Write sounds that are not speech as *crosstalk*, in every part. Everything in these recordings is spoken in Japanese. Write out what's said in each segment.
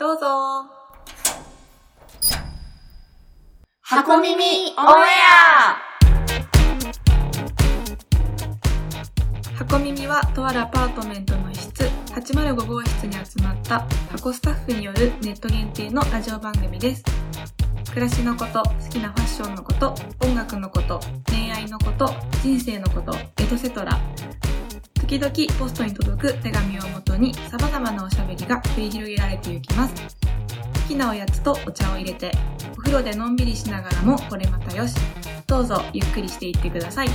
どうぞ。箱耳オンエア箱耳はとあるアパートメントの一室805号室に集まった箱スタッフによるネット限定のラジオ番組です。暮らしのこと、好きなファッションのこと、音楽のこと、恋愛のこと、人生のこと、エトセトラ。時々ポストに届く手紙をもとに様々なおしゃべりが繰り広げられていきます。好きなおやつとお茶を入れて、お風呂でのんびりしながらもこれまたよし。どうぞゆっくりしていってください。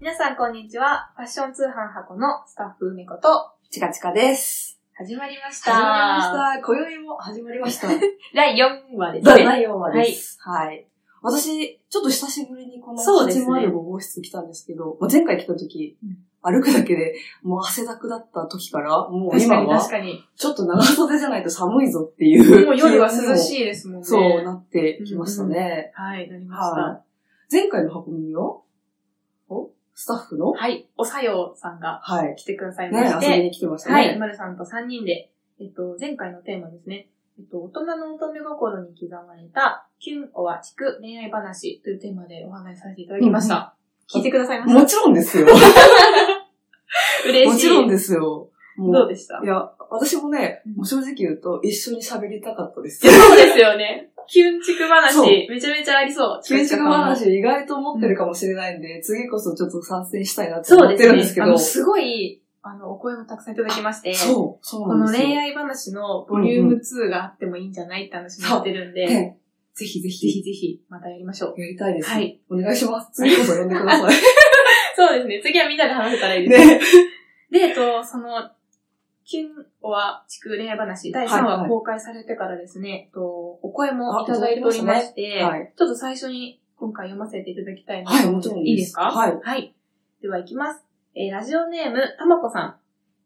皆さんこんにちは。ファッション通販箱のスタッフ梅子とチカチカです。始まりまし始まりました。今宵も始まりました。*laughs* 第4話ですね。第4話です。はい。私、ちょっと久しぶりにこのそうですね805号室来たんですけど、まあ前回来た時、うん歩くだけでもう汗だくだった時から、もう確かに今は確かに。ちょっと長袖じゃないと寒いぞっていう。もう夜は涼い。しいですもんね。そうなってきましたね。はい、なりました。はい。前回の箱耳を、おスタッフの？はい、おさよさんがはい。来てくださいまね、して、遊びに来てましたね。はい、まるさんと3人で、えっと、前回のテーマですね。えっと、大人の乙女心に刻まれた、キュン、オワ、チク、恋愛話というテーマでお話しさせていただきました。聞いてくださいました？もちろんですよ。*laughs* 嬉しい。もちろんですよ。どうでした？いや、私もねうん、もう正直言うと、一緒に喋りたかったですそうですよね。キュンチクそう話、めちゃめちゃありそう。建築近々話意外と持ってるかもしれないんで、次こそちょっと参戦したいなってそう思っですね。てるんですけど。あの、すごい、あの、お声もたくさんいただきまして、そう、そうこの。恋愛話のボリューム2があってもいいんじゃないって話もしてるんで、ねぜひぜぜひひ、ぜひ、またやりましょう。やりたいです。はい。お願いします。次こそ呼んでください。*laughs* そうですね。次はみんなで話せたらいいです。ね。で、えっと、その、キュンは地区恋愛話第3はいはい話公開されてからですね、えっと、お声もいただいておりまして、はい。ちょっと最初に今回読ませていただきたいなはいと思うんですもちろんですいいですか？はいはい。では行きます。えーラジオネーム、たまこさん。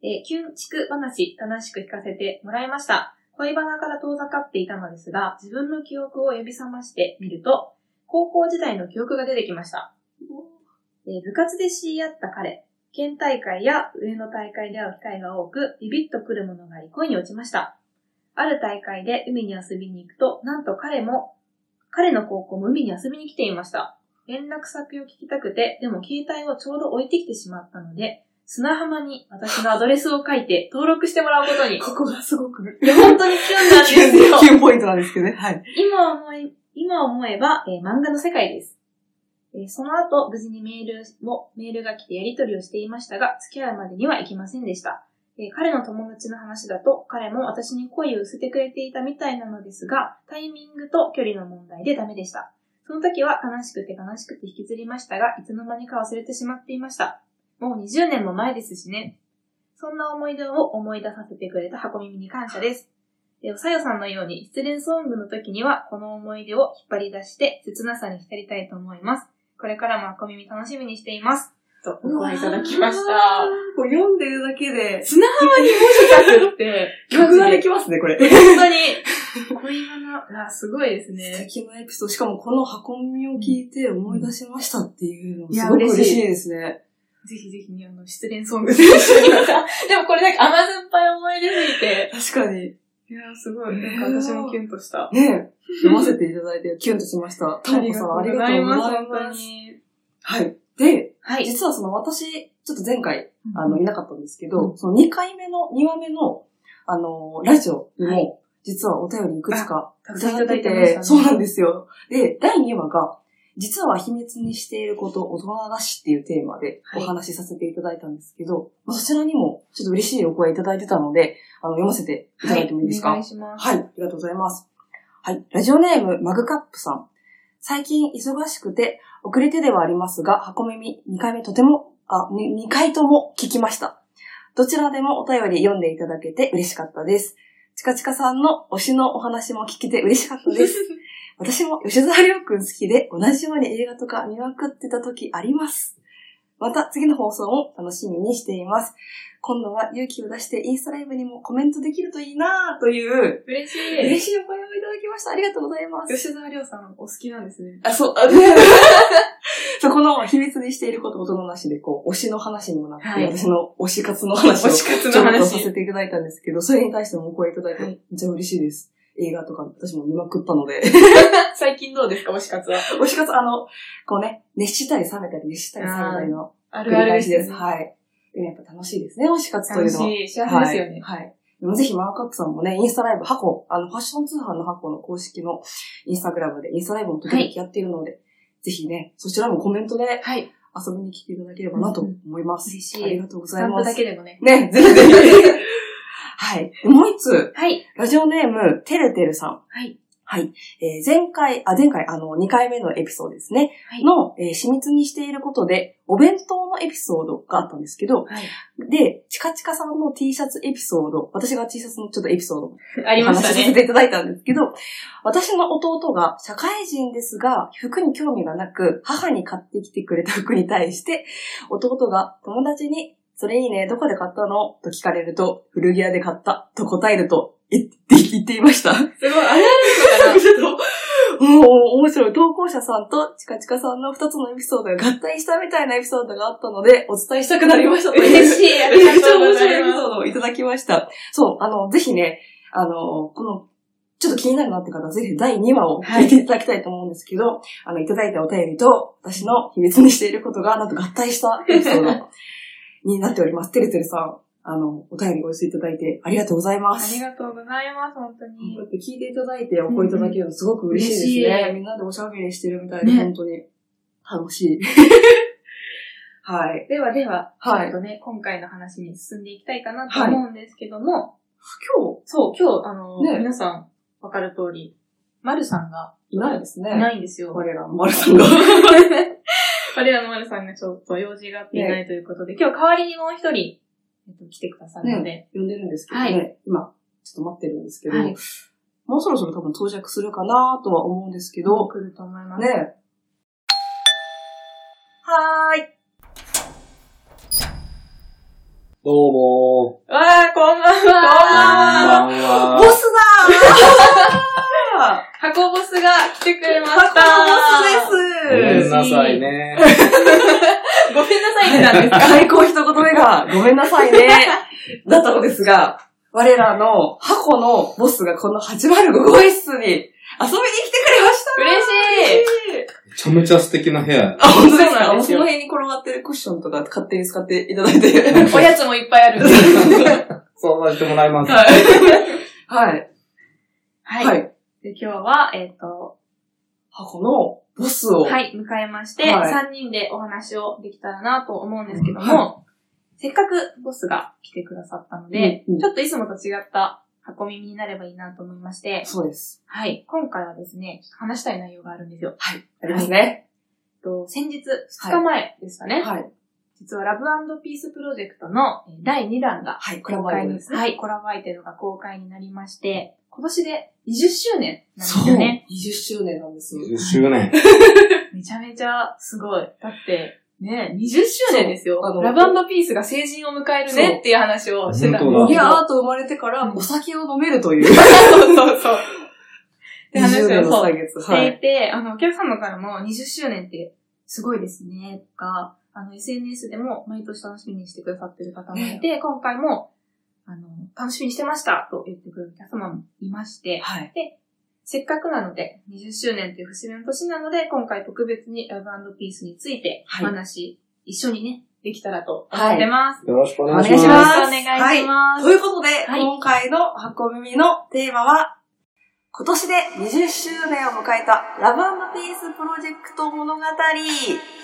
えーキュン地区話、楽しく聞かせてもらいました。恋バナから遠ざかっていたのですが、自分の記憶を呼び覚ましてみると、高校時代の記憶が出てきました。えー部活で知り合った彼、県大会や上の大会で会う機会が多く、ビビッとくるものがあり恋に落ちました。ある大会で海に遊びに行くと、なんと彼も、彼の高校も海に遊びに来ていました。連絡先を聞きたくて、でも携帯をちょうど置いてきてしまったので、砂浜に私のアドレスを書いて登録してもらうことに。ここがすごく、いや本当にキュンなんですよ。キュンポイントなんですけどね。はい。今思い、今思えば、えー漫画の世界です。えーその後、無事にメールも、メールが来てやり取りをしていましたが、付き合うまでにはいきませんでした。えー彼の友達の話だと、彼も私に恋を寄せてくれていたみたいなのですが、タイミングと距離の問題でダメでした。その時は悲しくて悲しくて引きずりましたが、いつの間にか忘れてしまっていました。もう20年も前ですしね。そんな思い出を思い出させてくれた箱耳に感謝です。で、おさよさんのように失恋ソングの時にはこの思い出を引っ張り出して切なさに浸りたいと思います。これからも箱耳楽しみにしています。と、お声いただきました。こう読んでるだけで、砂浜に文字書くって、曲ができきますね、これ。本当に、*laughs* 恋バナ、あ、すごいです素ね。敵なエピソード。しかもこの箱耳を聞いて思い出しましたっていうのすごく嬉しいですね。ぜひぜひね、あの、失恋ソングで一緒にまた。*laughs* でもこれなんか甘酸っぱい思い出すぎて。確かに。いやーすごい。なんか私もキュンとした。ねえ、読ませていただいてキュンとしました。たまこさんありがとうござい本当ます。に。はい。で、はい。実はその私、ちょっと前回、あの、うんいなかったんですけど、うんその2回目の、2話目の、あの、ラジオにも、はい実はお便りいくつかいただいてて。そうなんですよ。で、第2話が、実は秘密にしていること、大人だしっていうテーマでおはい話しさせていただいたんですけど、まあそちらにもちょっと嬉しいお声いただいてたので、あの、読ませていただいてもいいですか、お願いします。はい、ありがとうございます。はい、ラジオネーム、マグカップさん。最近忙しくて、遅れてではありますが、箱耳2回目とても、あ、2回とも聞きました。どちらでもお便り読んでいただけて嬉しかったです。チカチカさんの推しのお話も聞けて嬉しかったです。*laughs* 私も吉沢亮くん好きで、同じように映画とか見まくってた時あります。また次の放送も楽しみにしています。今度は勇気を出してインスタライブにもコメントできるといいなという、嬉し嬉い。しいお声をいただきました。ありがとうございます。吉沢亮さん、お好きなんですね。あ、そう、あ *laughs* そこの秘密にしていること音のなしで、こう、推しの話にもなって、はい私の推し活の話を推し活のちょっと話させていただいたんですけど、それに対してもお声いただいて、はいめっちゃ嬉しいです。映画とか私も見まくったので。*laughs* 最近どうですか、推し活は？推し活、あの、こうね、熱したり冷めたり、熱したり冷めたりの繰りあるある返しです。ですね。はい。でもやっぱ楽しいですね、推し活というのは。楽しい。幸せですよね。はい。はい。でもぜひマークアップさんもね、インスタライブ、箱、あの、ファッション通販の箱の公式のインスタグラムでインスタライブも時々やっているので、ぜひね、そちらもコメントではい。遊びに来ていただければなと思います。嬉しいありがとうございます。だけでもね。ね、ぜひぜひ。はい。もう一つ、はい。ラジオネーム、てるてるさん。はい。はい。えー前回、あ、前回、あの、2回目のエピソードですね。はい。の、えー秘密にしていることで、お弁当のエピソードがあったんですけど、はい。で、チカチカさんの T シャツエピソード、私が T シャツのちょっとエピソードを *laughs* ありおましたね。させていただいたんですけど、私の弟が社会人ですが、服に興味がなく、母に買ってきてくれた服に対して、弟が友達に、それいいね、どこで買ったの？と聞かれると、古着屋で買ったと答えると言って言っていました。すごい、あれあるのかちょっと、も *laughs* う面白い。投稿者さんとチカチカさんの二つのエピソードが合体したみたいなエピソードがあったので、お伝えしたくなりました。嬉しい。めっちゃとうご面白いエピ。ソードをいただきました。そう、あの、ぜひね、あの、この、ちょっと気になるなって方は、ぜひ第2話を聞いていただきたいと思うんですけど、あの、いただいたお便りと、私の秘密にしていることが、なんと合体したエピソード *laughs* になっております。てるてるさん、あの、お便りお寄せいただいてありがとうございまあす。りがとうございます、本当にこう。やって聞いていただいてお声いただけるのすごく嬉しいですね。嬉しいみんなでおしゃべりしてるみたいで、ね本当に楽しい。*laughs* はい。ではでは、はいちょっとね、今回の話に進んでいきたいかなと思うんですけども、今そう、今日、あの、ね皆さん、わかる通り、まるさんが日いないですね。いないんですよ。我ら、丸さんが。*laughs* *laughs* 我らのまるさんがちょっと用事があっていないということで、今日代わりにもう一人、えっと、来てくださるので、呼んでるんですけどね、はい今、ちょっと待ってるんですけど、はいもうそろそろ多分到着するかなとは思うんですけど、来ると思います。ね。はーい。どうもわー、こんばんはー。こんばんは。ボスだ *laughs* 箱ボスが来てくれまーした箱ボスですめんなさい。ね。ごめんなさいってなんですか？開口一言目が、ごめんなさいね、だったのですが、我らの箱のボスがこの805号室に遊びに来てくれました嬉しいいめちゃめちゃ素敵な部屋や。あ、本当ですか？そうなんですよその辺に転がってるクッションとか勝手に使っていただいて。おやつもいっぱいある。*laughs* そうさせてもらいます。はい。はい。はい。はい。で今日は、えっ、と、箱のボスを。はい、迎えまして、はい3人でお話をできたらなと思うんですけども、せっかくボスが来てくださったので、うんうんちょっといつもと違った箱耳になればいいなと思いまして、そうです。はい、今回はですね、話したい内容があるんですよ。はい。ありますね。えっと先日、2日前ですかね、はい。実はラブピースプロジェクトのえー第2弾がはい。コラボ公開に、アイテムですね。はい、コラボアイテムが公開になりまして、今年で20周年なんですそう。よね。20周年なんです。10周年。*laughs* めちゃめちゃすごい。だって、ね、20周年ですよラブピースが成人を迎えるねっていう話をしてたんです本当だギャけど。ーと生まれてからお酒を飲めるという。*laughs* そうそうそう。って話20年を。してはいい。て、あの、お客様からも20周年ってすごいですね、とか、あの、SNS でも毎年楽しみにしてくださってる方もいて、今回も、あの、楽しみにしてましたと言ってくれるお客様もいまして、はい。せっかくなので、20周年という節目の年なので、今回特別にラブピースについてお話、一緒にね、できたらと思ってます。よろしくおお願いしま。ますす。よろしくお願いしますということで、はい今回の箱耳のテーマは、今年で20周年を迎えたラブピースプロジェクト物語を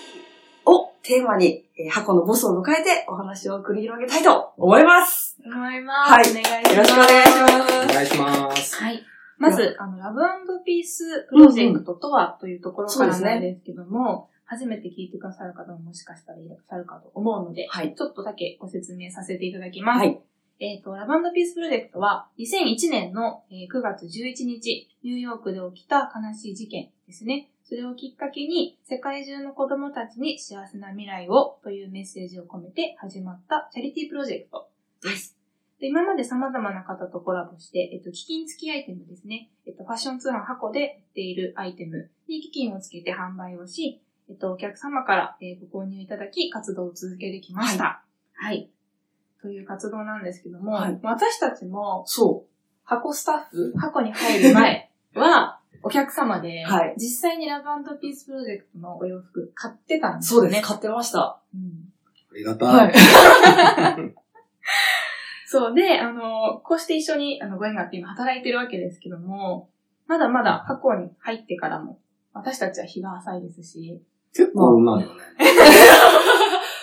テーマに、えー箱のボスを迎えてお話を繰り広げたいと思います。思います。はいお願いします。よろしくお願いしますお願いします。はい。まず、あの、ラブピースプロジェクトとはというところからそうですねなんですけども、初めて聞いてくださる方ももしかしたらいらっしゃるかと思うので、はい。ちょっとだけご説明させていただきます。はい。えっ、と、ラバンドピースプロジェクトは、2001年のえー9月11日、ニューヨークで起きた悲しい事件ですね。それをきっかけに、世界中の子供たちに幸せな未来をというメッセージを込めて始まったチャリティープロジェクトです。で今まで様々な方とコラボして、えっと、基金付きアイテムですね。えっと、ファッション通販箱で売っているアイテムに基金をつけて販売をし、えっと、お客様から、えーご購入いただき、活動を続けてきました。はい。という活動なんですけども、はい私たちもそ箱スタッフ、箱に入る前は、*laughs* お客様で、はい実際にラブピースプロジェクトのお洋服買ってたんう。ですよね。そうです。買ってました。うんありがたい。はい。*laughs* そうで、あの、こうして一緒にあのご縁があって今働いてるわけですけども、まだまだ箱に入ってからも、私たちは日が浅いですし、結構うまいよね。*laughs*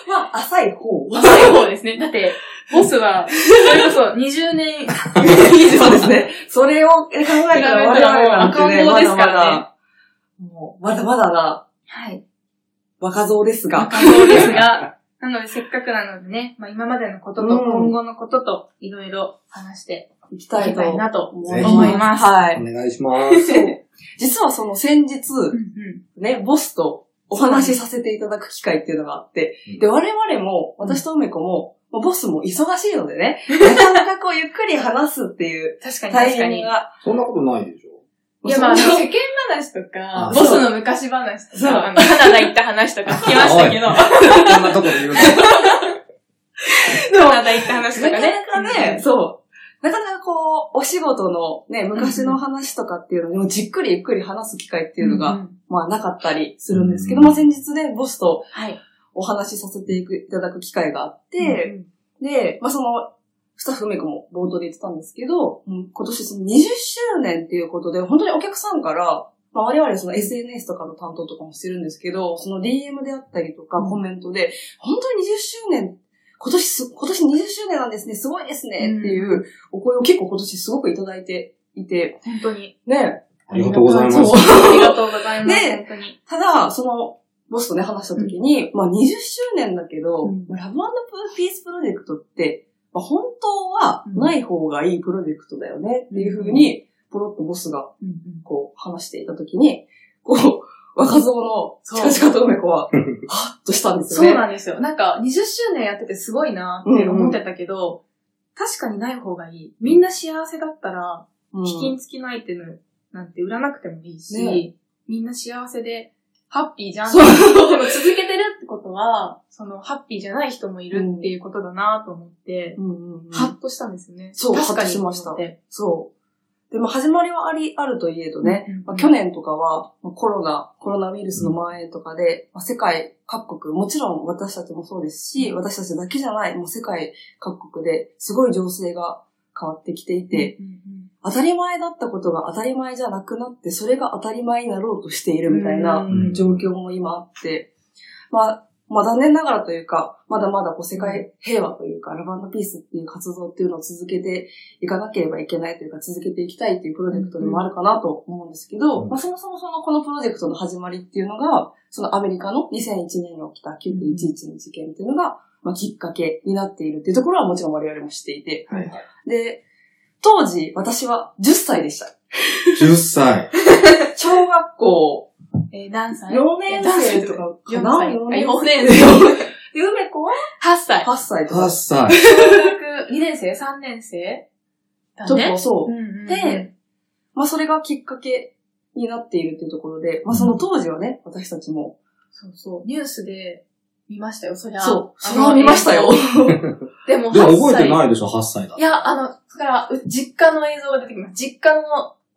まあ、浅い方。浅い方ですね。だって、ボスは、それこそ20年以上 *laughs* そうですね。それを考えたら我々なんてね、赤ん坊まだまですからねだ、もう、まだまだなはい。若造ですが。若者ですが、なのでせっかくなのでね、まあ、今までのこととうん今後のことといろいろ話して行きたいといきたいなと思います。はい。お願いします。実はその先日、うんうんね、ボスとお話しさせていただく機会っていうのがあって、うんで、我々も、私と梅子も、まあボスも忙しいのでね、*laughs* なかなかこうゆっくり話すっていう確かにタイ確かに。ミングが、そんなことないでしょ。いや、まあ、世間話とかあ、ボスの昔話とそうか、あのカナダ行った話とか聞きましたけど、*laughs* こんなとこで言うの？カナダ行った話とかなね。かなかね、そう。なかなかこう、お仕事のね、昔の話とかっていうのをじっくりゆっくり話す機会っていうのが、まあなかったりするんですけど、うんまあ先日ね、ボスとはい。お話しさせていただく機会があっで、て、で、まあその、スタッフメイクも冒頭で言ってたんですけど、うん今年その20周年っていうことで、本当にお客さんから、まあ我々その SNS とかの担当とかもしてるんですけど、その DM であったりとかうんコメントで、本当に20周年、今年す、今年20周年なんですね、すごいですね、っていうお声を結構今年すごくいただいていて、本当に。ね、ありがとうございます。ありがとうございます。ね本当に。ただ、その、ボスとね、話した時に、まあ20周年だけど、うん。ラブピースプロジェクトって、まあ、本当はない方がいいプロジェクトだよねっていうふうに、ポロッとボスがうんうん。こう話していた時に、こう、若造のそう。近々と梅子は、*laughs* はっとしたんですよそうね。なんですよ。なんか、20周年やっててすごいなって思ってたけど、確かにない方がいい。みんな幸せだったら、うん。基金付きのアイテムなんて売らなくてもいいし、ね。みんな幸せで、ハッピーじゃん。そう。でも続けてるってことは、その、ハッピーじゃない人もいるっていうことだなと思って、うんうんうん。ハッとしたんですよね。そう確かに。ハッとしました。そう。でも始まりはあり、あるといえどね、うんうんうん。まあ、去年とかはまあコロナ、コロナウイルスの蔓延とかで、まあ、世界各国、もちろん私たちもそうですし、私たちだけじゃない、もう世界各国ですごい情勢が変わってきていて、うんうん当たり前だったことが当たり前じゃなくなって、それが当たり前になろうとしているみたいなうん。状況も今あって、まあ、まあ残念ながらというか、まだまだこう世界平和というか、ラブピースっていう活動っていうのを続けていかなければいけないというか、続けていきたいというプロジェクトでもあるかなと思うんですけど、うん。まあそもそもそのこのプロジェクトの始まりっていうのが、そのアメリカの2001年に起きた9.11の事件っていうのが、まあきっかけになっているっていうところはもちろん我々も知っていて、はいはい。で、当時私は10歳でした。10歳。*laughs* 小学校えー何歳？4年生とかか4な？歳。4 4年年生。生。で、*laughs* 梅子は？8歳。8歳とか。8歳。小学2年生 ?3 年生？だねと。そう。うんうんうんで、まあそれがきっかけになっているっていうところで、まあその当時はね、私たちも、そうそう。ニュースで見ましたよ、そりゃ。そう、あのそれは見ましたよ。。*laughs* でも、でも8歳。覚えてないでしょ、8歳だい。や、あの、だから、う実家の映像が出てきます。実家の、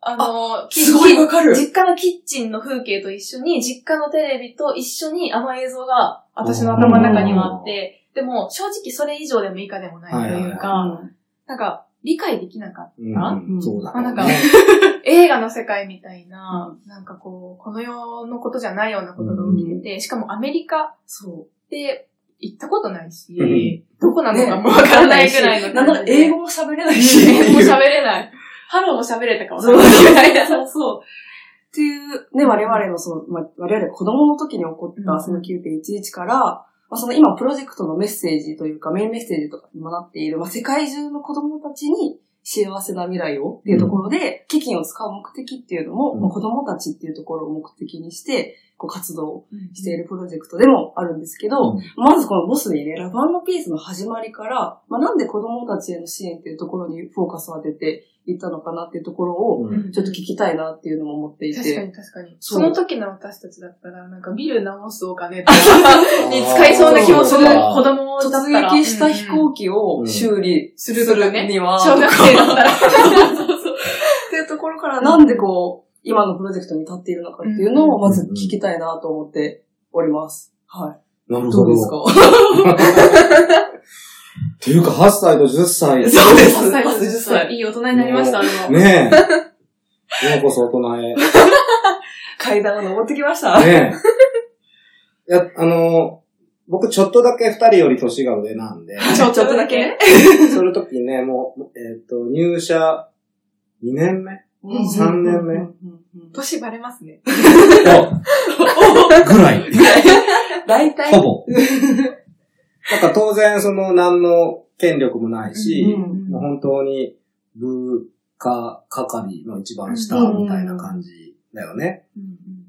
あの、キッチンすごいわかる。実家のキッチンの風景と一緒に、実家のテレビと一緒にあの映像が私の頭の中にはあって、でも正直それ以上でも以下でもないといううか、んなんか理解できなかった。そうだね。まあなんか *laughs* 映画の世界みたいな、なんかこう、この世のことじゃないようなことが起きてて、しかもアメリカそで行ったことないしうん、どこう。なのかもわからないぐらいのなん。英語も喋れないし。英語も喋れない。ハローも喋れたかもしそうれない。そうそう。っていう、ね、我々のその、まあ、我々子供の時に起こっうんたその9.11から、まあ、その今プロジェクトのメッセージというか、メインメッセージとかにもなっている、まあ、世界中の子供たちに幸せな未来をっていうところで、基金を使う目的っていうのも、う子供たちっていうところを目的にして、こう活動しているプロジェクトでもあるんですけど、まずこのボスにね、ラブピースの始まりから、まあ、なんで子供たちへの支援っていうところにフォーカスを当てていったのかなっていうところを、うんちょっと聞きたいなっていうのも思ってい確かて。に確かに。その時の私たちだったら、なんかビル直すお金とかに使いそうな気もする子供だったら。突撃した飛うんうん行機を修理するには、小学生だったら。っていうところからなんでこう、今のプロジェクトに立っているのかっていうのをまず聞きたいなと思っております。はい。なるほど。どうですか？*laughs* っていうか、8歳と10歳。そうです。8歳と10 10歳。いい大人になりました、でも。ねえ。ようこそ大人へ。*laughs* 階段を登ってきました。ねえ。いや、あの、僕ちょっとだけ二人より年が上なんで、*laughs* ちょっとだけ？ね。*laughs* その時ね、もう、えっ、と、入社2年目？うん三年目？年バレますね。ぐらい。大体。ほぼ。なんか当然、その、何の権力もないし、うんもう本当に、部下係の一番下みたいな感じだよね。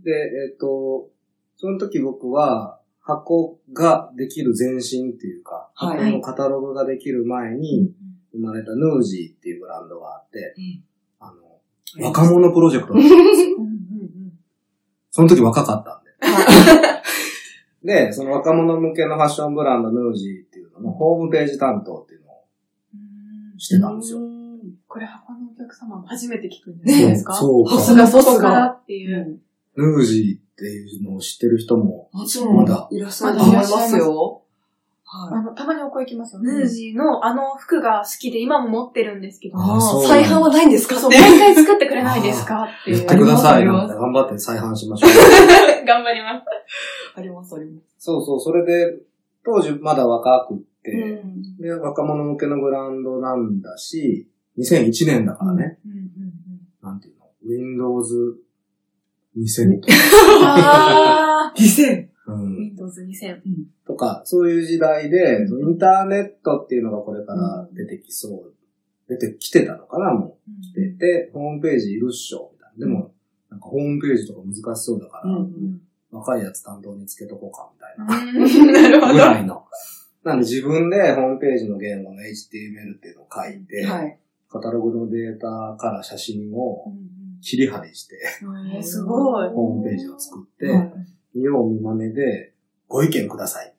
で、えっ、と、その時僕は、箱ができる前身っていうか、はい。箱のカタログができる前に生まれたヌージーっていうブランドがあって、あの、若者プロジェクトその時若かったんで。*laughs* で、その若者向けのファッションブランドヌージーっていうののホームページ担当っていうのをしてたんですよ。これ箱のお客様も初めて聞くんじゃないですか？そうか。さすが外か。らっていう。ヌージーっていうのを知ってる人も、もちろん、まだいらっしゃいますよ。はあの、たまにお声来ますよ。ヌージーのあの服が好きで今も持ってるんですけど、再販はないんですか？*laughs* そう、もう一回作ってくれないですか？っていう。言ってください。頑張って再販しましょう。*laughs* 頑張ります。あります、あります。そうそう、それで、当時まだ若くって、うんで、若者向けのブランドなんだし、2001年だからね、なんていうの、Windows 2000とか、*laughs* あ2000。ー、うん、Windows 2000。とか、そういう時代で、インターネットっていうのがこれから出てきそう、出てきてたのかな、もう。来てて、ホームページいるっしょ、みたいな。でも、なんかホームページとか難しそうだから、うん若いやつ担当につけとこうか、みたいな。うん *laughs* なるほど。ぐらいの。なんで自分でホームページの言語の HTML っていうのを書いて、はい。カタログのデータから写真を切り貼りして、えーすごい。ホームページを作って、はい見よう見まねで、ご意見ください。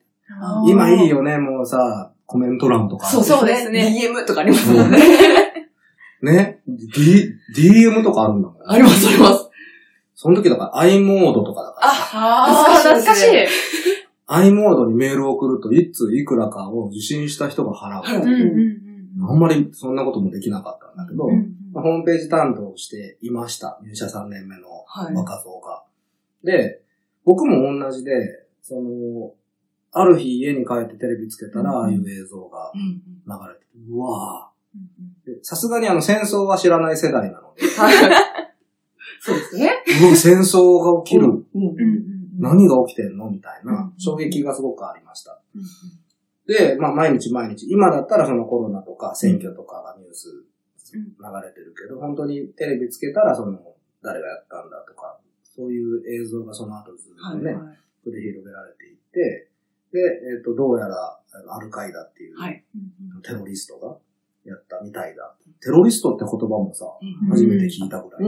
今いいよね、もうさ、コメント欄とか。そうですね。DM とかありますもんね。ね。D、DM とかあるんだもん。あります、あります。その時だから i モードとかだから。あー、懐かしい。i モードにメールを送ると、いついくらかを受信した人が払う。はいうんうんうんあんまりそんなこともできなかったんだけど、うんうんまあホームページ担当をしていました。入社3年目のはい。若造が。で、僕も同じで、その、ある日家に帰ってテレビつけたら、うんああいう映像がうん流れてて、うわぁ。でさすがにあの戦争は知らない世代なので、はい。そうですね。戦争が起きる。うんうんうん何が起きてんの？みたいなうん衝撃がすごくありました。うんで、まあ毎日毎日、今だったらそのコロナとか選挙とかがニュース流れてるけど、本当にテレビつけたらその誰がやったんだとか、そういう映像がその後ずっとね、はい。繰り広げられていって、で、えっ、と、どうやらアルカイダっていうはいテロリストがやったみたいだ。テロリストって言葉もさ、うん初めて聞いたぐらい。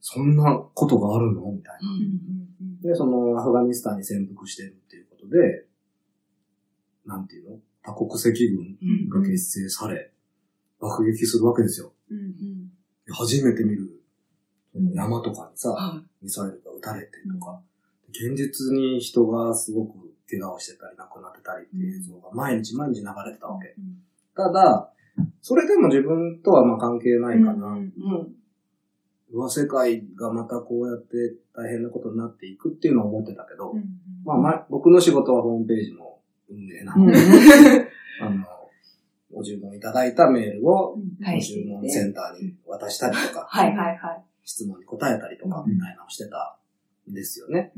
そんなことがあるの？みたいな。うんで、そのアフガニスタンに潜伏してるっていうことで、なんていうの？多国籍軍が結成され、爆撃するわけですよ。初めて見る山とかにさ、はミサイルが撃たれてとか、現実に人がすごく怪我をしてたり亡くなってたりっていう映像が毎日毎日流れてたわけ。ただ、それでも自分とはまあ関係ないかな。うんい。うん。うわ、世界がまたこうやって大変なことになっていくっていうのは思ってたけど、うんまあ、ま、僕の仕事はホームページの運営なんで、*laughs* あの、ご注文いただいたメールを、はいご注文センターに渡したりとか、はいはいはい。質問に答えたりとか、みたいなのをしてたんですよね。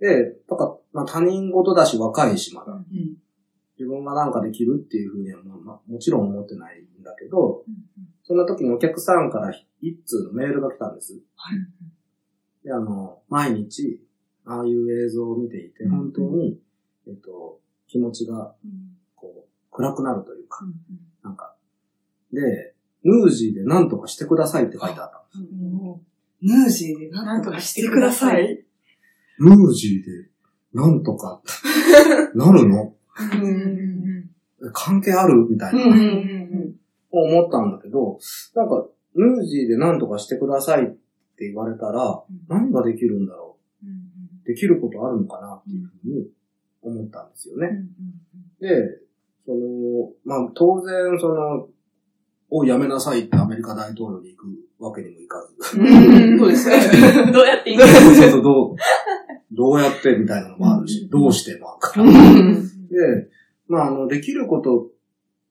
で、だから、まあ他人事だし若いしまだ。うん。自分がなんかできるっていうふうにはも,、まあ、もちろん思ってないんだけど、そんな時にお客さんから一通のメールが来たんです。で、あの、毎日、ああいう映像を見ていて、本当に、えっと、気持ちが、こう、暗くなるというか、なんか、で、ヌージーで何とかしてくださいって書いてあったんです。ヌージーでなんとかしてください。ヌージーで何とか。*laughs* なるの？関係あるみたいな、思ったん。だけど、なん。か、ヌージーで何とかしてくださいって言われたら、何ができるん。だろうできることあるのかなっていうふうに思ったん。ですよね。で、その、まあ、当然、その、をやめなさいってアメリカ大統領に行くわけにもいかず。そうですね。*laughs* どうやっていいか。そうそうどう、どうやってみたいなのもあるし、どうしてもあるから。で、まあ、あの、できることっ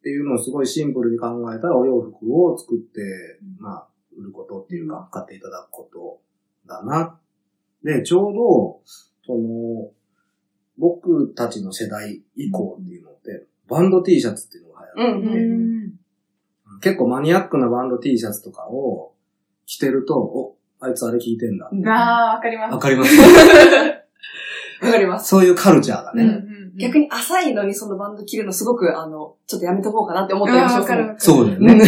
ていうのをすごいシンプルに考えたら、お洋服を作って、まあ、売ることっていうか、買っていただくことだな。で、ちょうど、その、僕たちの世代以降っていうのって、バンド T シャツっていうのが流行っていて、結構マニアックなバンド T シャツとかを着てると、お、あいつあれ聞いてんだ。ああ、わかります。わかります *laughs* わかります。そういうカルチャーがね。逆に浅いのにそのバンド着るのすごく、あの、ちょっとやめとこうかなって思ったりもしますね。そうだよね。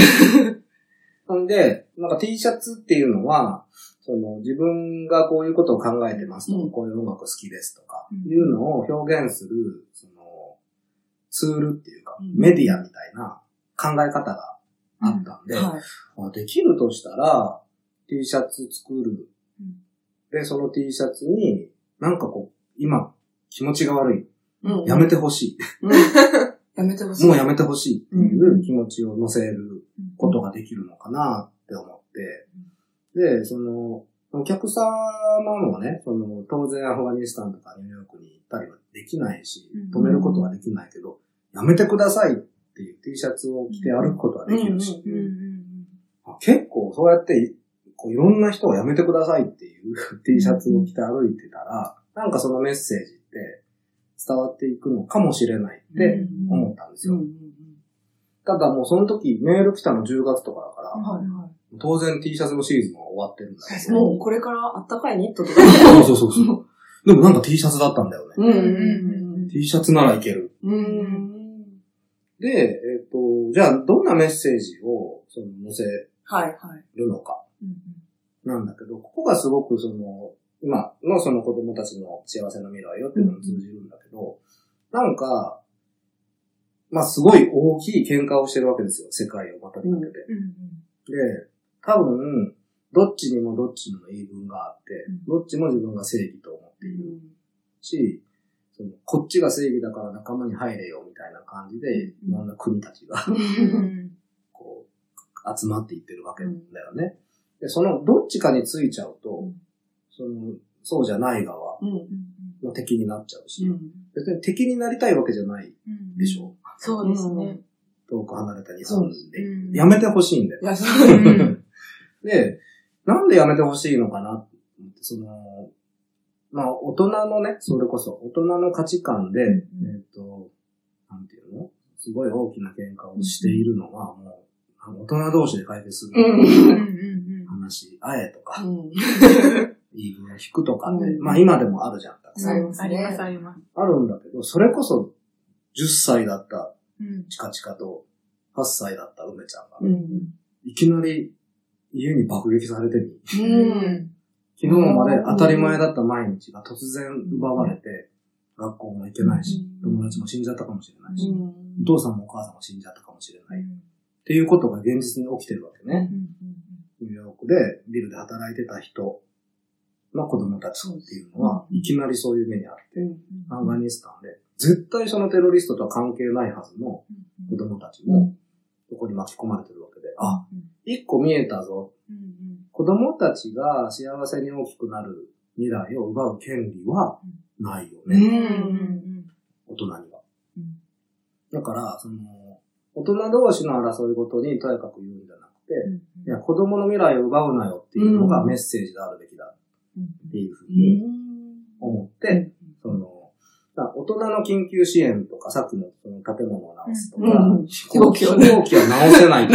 *laughs* ほんで、なんか T シャツっていうのは、その自分がこういうことを考えてますとか、うんこういう音楽好きですとか、うんいうのを表現する、その、ツールっていうか、うんメディアみたいな考え方があったんで、はい。あできるとしたら、T シャツ作る。うんで、その T シャツに、なんかこう、今、気持ちが悪い。うんやめてほしうん *laughs* やめてほい。しい。もうやめてほしいっていう気持ちを乗せることができるのかなって思って、で、その、お客様もね、その、当然アフガニスタンとかニューヨークに行ったりはできないしうん、止めることはできないけど、やめてくださいっていう T シャツを着て歩くことはできるし、うんうんあ結構そうやって、こういろんな人がやめてくださいっていう *laughs* T シャツを着て歩いてたら、なんかそのメッセージって伝わっていくのかもしれないって思ったんですよ。ただもうその時メール来たの10月とかだから、はいは当然 T シャツのシーズンは終わってるんだけい。ど。もうこれからあったかいニットとか。そうそうそうそう。*laughs* でもなんか T シャツだったんだよね。うんうん T シャツならいける。うん。うん。で、えっ、と、じゃあどんなメッセージをその載せ。るのかなんだけど、ここがすごくその、今のその子供たちの幸せな未来よっていうのに通じるんだけど、なんか、まあすごい大きい喧嘩をしてるわけですよ、世界をまたにかけて。で、多分、どっちにもどっちにも言い分があって、うんどっちも自分が正義と思っているし、そのこっちが正義だから仲間に入れよみたいな感じで、いろんな国たちが *laughs* こう集まっていってるわけだよね。で、そのどっちかについちゃうと、うんそのそうじゃない側うん。の敵になっちゃうし、うん。別に敵になりたいわけじゃないでしょ？そうですね。遠く離れた日本で。うんやめてほしいんだよ *laughs* で、なんでやめてほしいのかなって、その、まあ、大人のね、それこそ、大人の価値観で、うんえっ、と、なんていうの？すごい大きな喧嘩をしているのは、もう、あの大人同士で解決するうん話、あえとか、うん。*laughs* 言い分を引くとかって、うんまあ今でもあるじゃん。たくさんありますねあります、あります。あるんだけど、それこそ、10歳だったうんチカチカと、8歳だった梅ちゃんが、うん。いきなり家に爆撃されてみ、うん。昨日まで当たり前だった毎日が突然奪われて、学校も行けないし、うん。友達も死んじゃったかもしれないし、うん。お父さんもお母さんも死んじゃったかもしれない。っていうことが現実に起きてるわけね。ニューヨークでビルで働いてた人の子供たちっていうのは、いきなりそういう目にあって、アフガニスタンで、絶対そのテロリストとは関係ないはずの子供たちも、そこに巻き込まれてるわけで、あ、一個見えたぞ。子供たちが幸せに大きくなる未来を奪う権利はないよね。大人には。だから、その、大人同士の争いごとにとやかく言うんじゃなくて、いや、子供の未来を奪うなよっていうのがメッセージであるべきだっていうふうに思って、その、まあ大人の緊急支援とか、さっきのその建物を直すとか、飛行機を直せない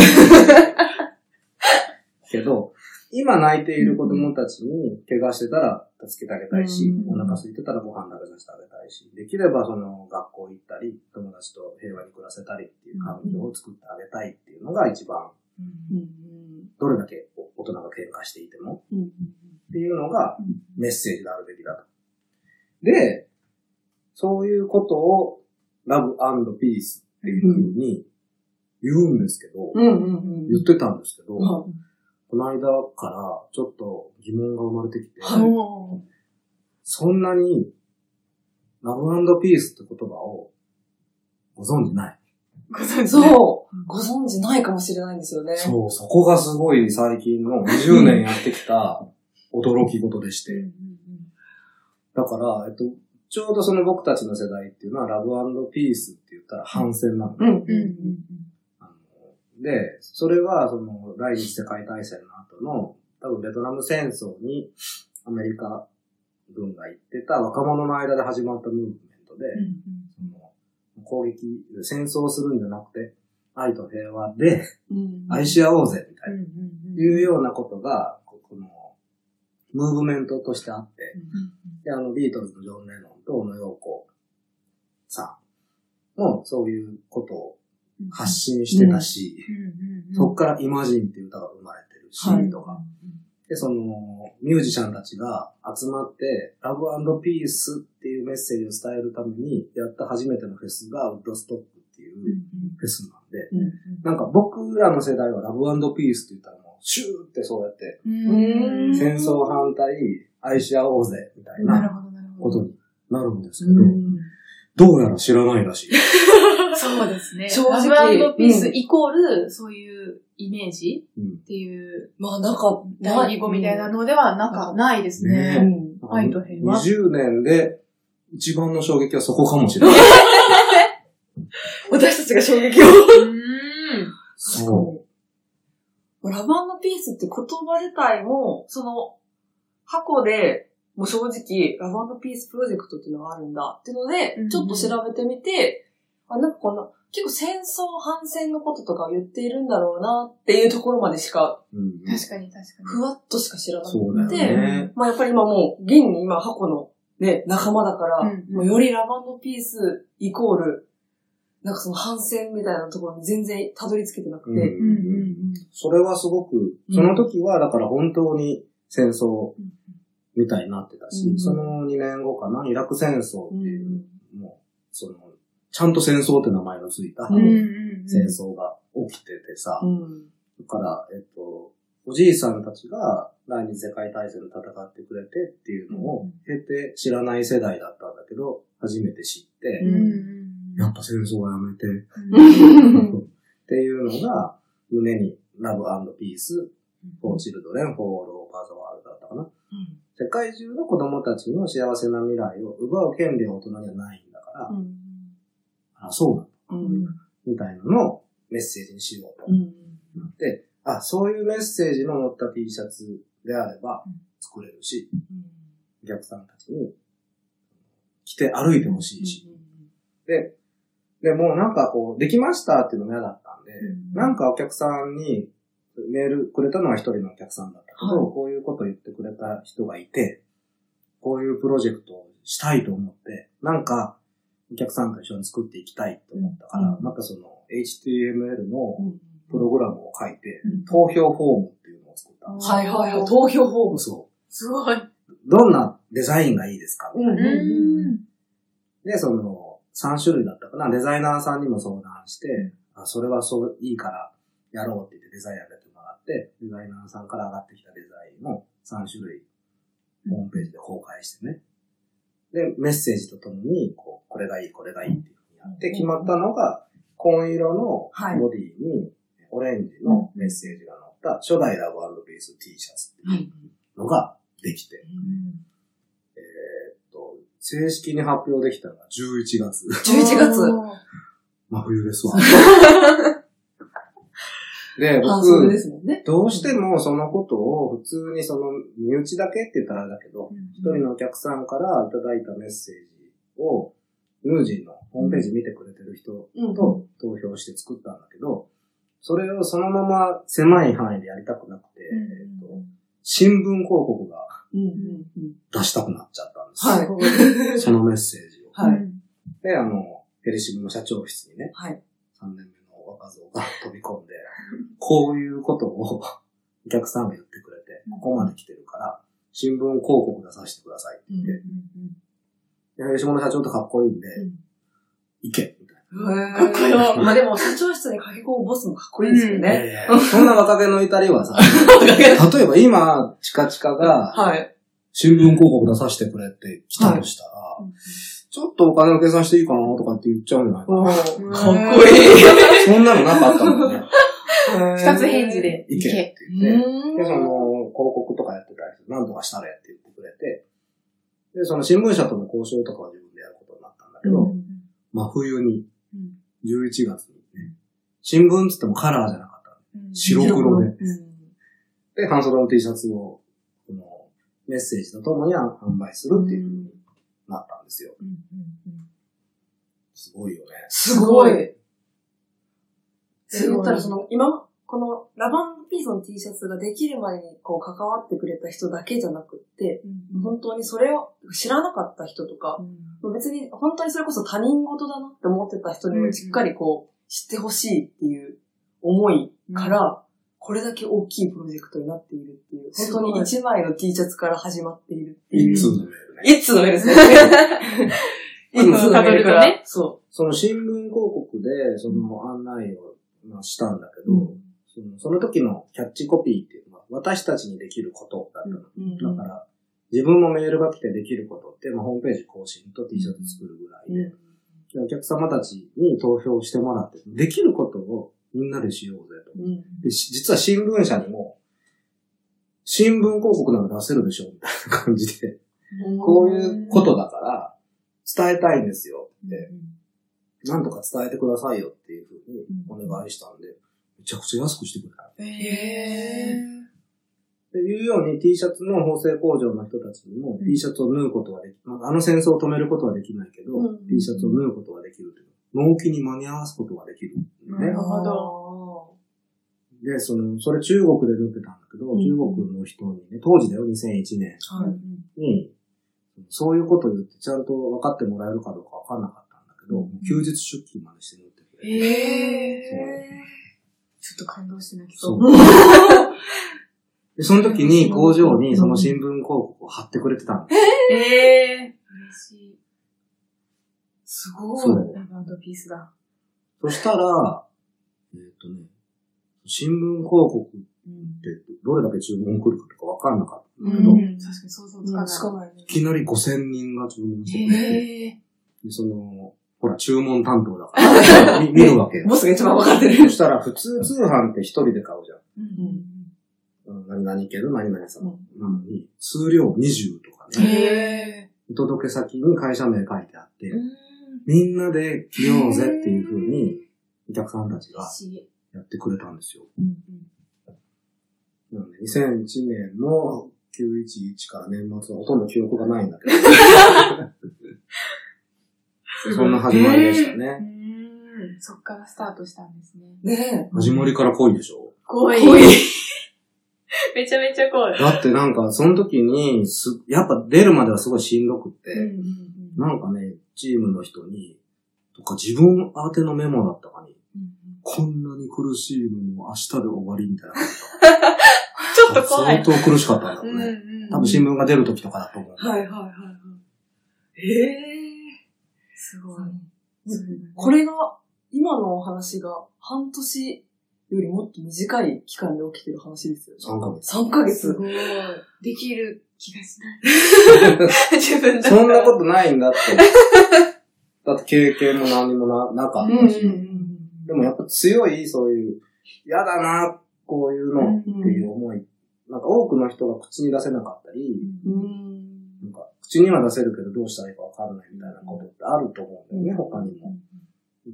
けど、*laughs* 今泣いている子供たちに怪我してたら助けてあげたいし、うんお腹空いてたらご飯食べさせてあげたいし、できればその学校行ったり、友達と平和に暮らせたりっていう環境を作ってあげたいっていうのが一番、どれだけ大人が喧嘩していてもっていうのがメッセージであるべきだと。で、そういうことをラブピースっていうふうに言うんですけど、うんうんうん。言ってたんですけど、はいこの間からちょっと疑問が生まれてきて、はいそんなにラブピースって言葉をご存知ない？ご存知ねそう。ご存知ないかもしれないんですよね。そう、そこがすごい最近の20年やってきた驚き事でして。だから、えっと、ちょうどその僕たちの世代っていうのはラブピースって言ったら反戦なの。うん。うんうんで、それはその第二次世界大戦の後の多分ベトナム戦争にアメリカ軍が行ってた若者の間で始まったムーブメントで、その攻撃、戦争をするんじゃなくて、愛と平和でうん愛し合おうぜみたいな、うんいうようなことが、ここの、ムーブメントとしてあって、で、あの、ビートルズのジョン・レノンと小野洋子さんもそういうことを発信してたし、そっからイマジンっていう歌が生まれてるし、はいとか。で、その、ミュージシャンたちが集まって、ラブピースっていうメッセージを伝えるために、やった初めてのフェスがウッドストックっていうフェスなんで、なんか僕らの世代はラブピースって言ったらもう、シューってそうやって、うん。戦争反対、愛し合おうぜ、みたいな。ことになるんですけど、うん。どうやら知らないらしい。*laughs* そうですね。正直ラブピースイコール、そういうイメージうんっていう、まあ、なんか、第二語みたいなのではなんかないですね。うん愛と平和20年で一番の衝撃はそこかもしれない。*laughs* 私たちが衝撃を。うん。そう。ラブピースって言葉自体も、その、箱で、もう正直、ラブピースプロジェクトっていうのがあるんだっていうのでちょっと調べてみて、あ、なんかこんな、結構戦争反戦のこととかを言っているんだろうなっていうところまでしか、うん。確かに確かふわっとしか知らなくて、ね。まあやっぱり今もう、現に今箱のね、仲間だから、うん。うんもうよりラブピースイコール、なんかその反戦みたいなところに全然たどり着けてなくて、うん。に。うんうん。それはすごく、その時はだから本当に戦争みたいになってたし、うんその2年後かな、イラク戦争ってうん。いう、もう、その、ちゃんと戦争って名前のついた。戦争が起きててさ、うん。だから、えっと、おじいさんたちが第二次世界大戦で戦ってくれてっていうのを経て知らない世代だったんだけど、初めて知って。やっぱ戦争はやめて、うん。っていうのが、胸に love peace、for children、for all over the world だったかな。世界中の子供たちの幸せな未来を奪う権利は大人にはないんだから、あ、そうなんだ。うん。みたいなのをメッセージにしようと。うん。なって、あ、そういうメッセージの載った T シャツであれば作れるし、お客さんたちに着て歩いてほしいし。で、でもうなんかこう、できましたっていうのも嫌だったんで、うん。なんかお客さんにメールくれたのは一人のお客さんだったけど、はい。こういうこと言ってくれた人がいて、こういうプロジェクトをしたいと思って、なんかお客さんと一緒に作っていきたいと思ったから、うんまたその HTML のうんプログラムを書いて、うん投票フォームっていうのを作ったんですよはいはいはい。投票フォーム。そすごい。う。どんなデザインがいいですか、うんうん。で、その、3種類だったかな。デザイナーさんにも相談して、あ、それはそう、いいからやろうって言ってデザイン上げてもらって、デザイナーさんから上がってきたデザインを3種類、ホームページで公開してね。で、メッセージとともに、こう、これがいい、これがいいっていうふうにやって決まったのが、紺色のはいボディに、オレンジのメッセージが載った初代ラブピース T シャツっていうのができて、えーっと、正式に発表できたのが11月。11月。*laughs* 真冬ですわ。*laughs* で、僕ね。どうしてもそのことを普通にその身内だけって言ったらあれだけど、一人のお客さんからいただいたメッセージを、ヌージーのホームページ見てくれてる人うんと投票して作ったんだけど、それをそのまま狭い範囲でやりたくなくて、えっと新聞広告がうんうんうん。出したくなっちゃったんですよ。はい。そのメッセージを。はい。で、あの、ペリシブの社長室にね、はい。3年目の若造が飛び込んで、こういうことをお客さんが言ってくれて、ここまで来てるから、新聞広告出させてくださいって言って、で、ペリシブの社長ってかっこいいんで、うん行けみたいかっこいい。*laughs* まあでも、社長室に駆け込むボスもかっこいいですよな。ね。いやいやそんな若気の至りはさ、*laughs* 例えば今、チカチカが、はい。新聞広告出させてくれって来たとしたら、ちょっとお金の計算していいかなとかって言っちゃうんじゃないかおな。ーかっこいい。*laughs* そんなのなかったもんね。二つ返事で。行けってう言って。で、その、広告とかやってたりする、なんとかしたれって言ってくれて、で、その新聞社との交渉とかは自分でやることになったんだけど、真冬に、11月にね、新聞っつってもカラーじゃなかった。白黒で。で、半袖の T シャツを、メッセージとともに販売するっていう風になったんですよ。すごいよね。すごい。え、言ったらその、今、このラバンピースの T シャツができる前にこう関わってくれた人だけじゃなくって、本当にそれを知らなかった人とか、別に本当にそれこそ他人事だなって思ってた人にもしっかりこう知ってほしいっていう思いから、これだけ大きいプロジェクトになっているっていう、本当に一枚の T シャツから始まっているっていう。一通のメールね。一通のメールですね。*laughs* 一通のメールから。ねそその新聞広告で、その案内をまあしたんだけど、う。そのその時のキャッチコピーっていうのは、私たちにできることだったの。うんだから、自分もメールが来てできることって、まあ、ホームページ更新と T シャツ作るぐらいで、でお客様たちに投票してもらって、できることをみんなでしようぜでし実は新聞社にも、新聞広告なら出せるでしょみたいな感じで、こういうことだから、伝えたいんですよって、なんとか伝えてくださいよっていうふうにお願いしたんで、めちゃくちゃ安くしてくれた。へっていうように T シャツの縫製工場の人たちにも T シャツを縫うことはでき、まああの戦争を止めることはできないけど、うん。T シャツを縫うことはできる。という。納期に間に合わすことができる、ねなるほど。で、その、それ中国で縫ってたんだけど、うん中国の人にね、当時だよ、2001年はい。に、そういうことを言ってちゃんと分かってもらえるかどうか分かんなかったんだけど、うん休日出勤までして縫ってくれて。へちょっと感動して泣きそそうう。*laughs* で、その時に工場にその新聞広告を貼ってくれてたんだ。ええ嬉しい。すごい。そうラバンドピースだ。そしたら、えっ、とね、新聞広告うん。ってどれだけ注文来るかとか分かんなかったんだけど、うんい確かに想像つうんかない。しかないね。きなり5000人が注文してくれて、その、ほら、注文担当だから、*laughs* 見見るわけよ。ボスが一番わかってそる。したら、普通通販って一人で買うじゃん。何々系の？何々さん。うんなのに、数量20とかへね、え。お届け先に会社名書いてあって、うんみんなで着ようぜっていう風に、お客さんたちが。やってくれたんですよ。うんなので、2001年の911から年末はほとんど記憶がないんだけど、*laughs* そんな始まりでしたうね。ん。そっからスタートしたんですね。ね始まりから濃いでしょ？濃い。濃い *laughs* めちゃめちゃ濃い。だってなんか、その時にす、やっぱ出るまではすごいしんどくって、うんなんかね、チームの人に、とか自分宛てのメモだったかに、こんなに苦しいのに明日で終わりみたいな。*laughs* ちょっと怖い。相当苦しかったんだろううんね。うん多分新聞が出る時とかだと思う。はいはいはいはい。へえ。すごい。これが、今のお話が半年よりもっと短い期間で起きてる話ですよね。3ヶ月。3ヶ月。すごい。できる気がしない。*laughs* 自分だそんなことないんだって。だって経験も何もななかったし。でもやっぱ強い、そういう、嫌だな、こういうのっていう思い。なんか多くの人が口に出せなかったり、うん。なんか口には出せるけどどうしたらいいかわかんないみたいなことってあると思うんだよね、他にも。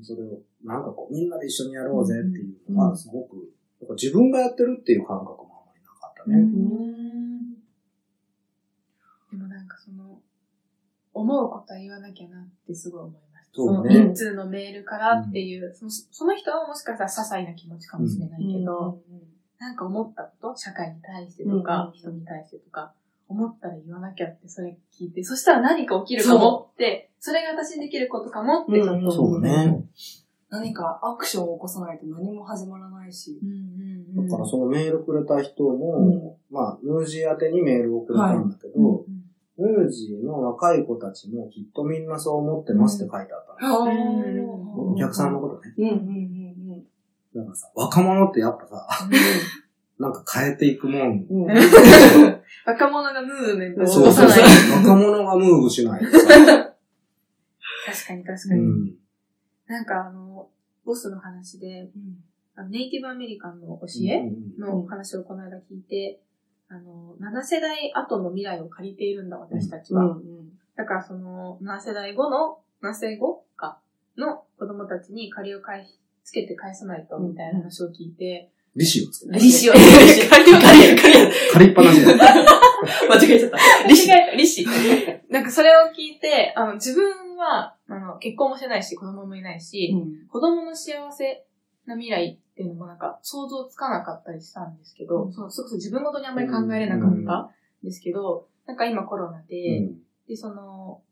それを、なんかこう、みんなで一緒にやろうぜっていうのは、すごく、やっぱ自分がやってるっていう感覚もあんまりなかったね。でもなんかその、思うことは言わなきゃなってすごい思いました。そうね。その一通のメールからっていう、そのその人はもしかしたら些細な気持ちかもしれないけど、なんか思ったこと、社会に対してとか、うん人に対してとか、思ったら言わなきゃってそれ聞いて、そしたら何か起きるかもって、それが私にできることかもってちょっとそうね。何かアクションを起こさないと何も始まらないし。うんうんうん。だからそのメールくれた人も、うん。まあ、ヌージー宛てにメールをくれたんだけど、うんうんヌージーの若い子たちもきっとみんなそう思ってますって書いてあったの。んお客さんのことね。うんうんうんだからさ、若者ってやっぱさ、なんか変えていくもん。うん。う *laughs* ん若者がムーブメントを起そうそうそうこさない。。若者がムーブしない。確かに確かに。うん。なんかあの、ボスの話で、あのネイティブアメリカンの教えうんのお話をこの間聞いて、あの、7世代後の未来を借りているんだ、私たちは。うんだからその、7世代後の、7世後か、の子供たちに借りを返し、つけて返さないと、みたいな話を聞いて、利子をつけて。利子を、借りを借りを借りを借りっぱなしだよ。間違えちゃった。利子利子。なんかそれを聞いて、あの、自分は、あの、結婚もしてないし、子供もいないし、子供の幸せな未来っていうのもなんか想像つかなかったりしたんですけど、うん。そうそれこそ自分ごとにあんまり考えれなかったん。ですけど、なんか今コロナで、うん。で、その、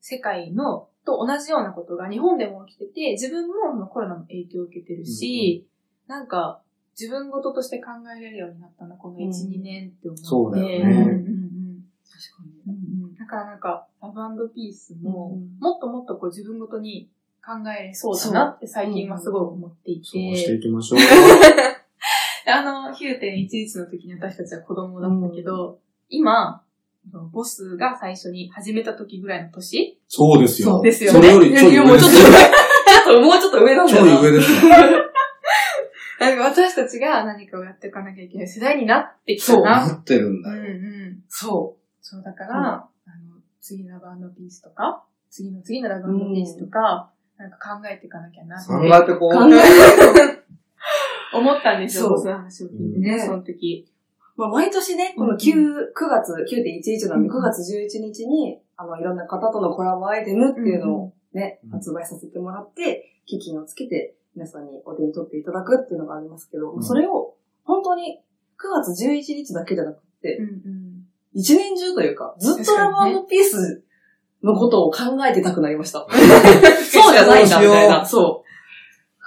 世界の、と同じようなことが日本でも起きてて、自分もコロナの影響を受けてるし、なんか、自分ごととして考えれるようになったな、この1、うん。2年って思って。そうだよね。うんうんうん。確かに。うんうん。だからなんか、ラブピースも、うん。もっともっとこう自分ごとに考えれそうだなって最近はすごい思っていそうしてて、いきましょう。*laughs* あの、9.11の時に私たちは子供だったけど、今、ボスが最初に始めた時ぐらいの年？そうですよ。そうですよねそれよりちょいいやもうちょっと上ですよ。ちょっともうちょっと上なんだちょよな。い上です *laughs* 私たちが何かをやっていかなきゃいけない世代になってきたな。なってるんうんうだよ。ん。そそう、だから、あの、次のラブピースとか、次の次のラブピースとか、なんか考えていかなきゃなって考えてこう。考う。え思ったんですよ、そうそういう話を聞いてね、うんその時。まあ、毎年ね、この9、9月、9.11なんで、9月11日に、あの、いろんな方とのコラボアイテムっていうのをね、うん発売させてもらって、基金をつけて、皆さんにお手に取っていただくっていうのがありますけど、うんそれを、本当に、9月11日だけじゃなくて、うんうん。一年中というか、ずっとラ確かにねブピースのことを考えてたくなりました。*laughs* そうじゃないんだ、みたいな。そ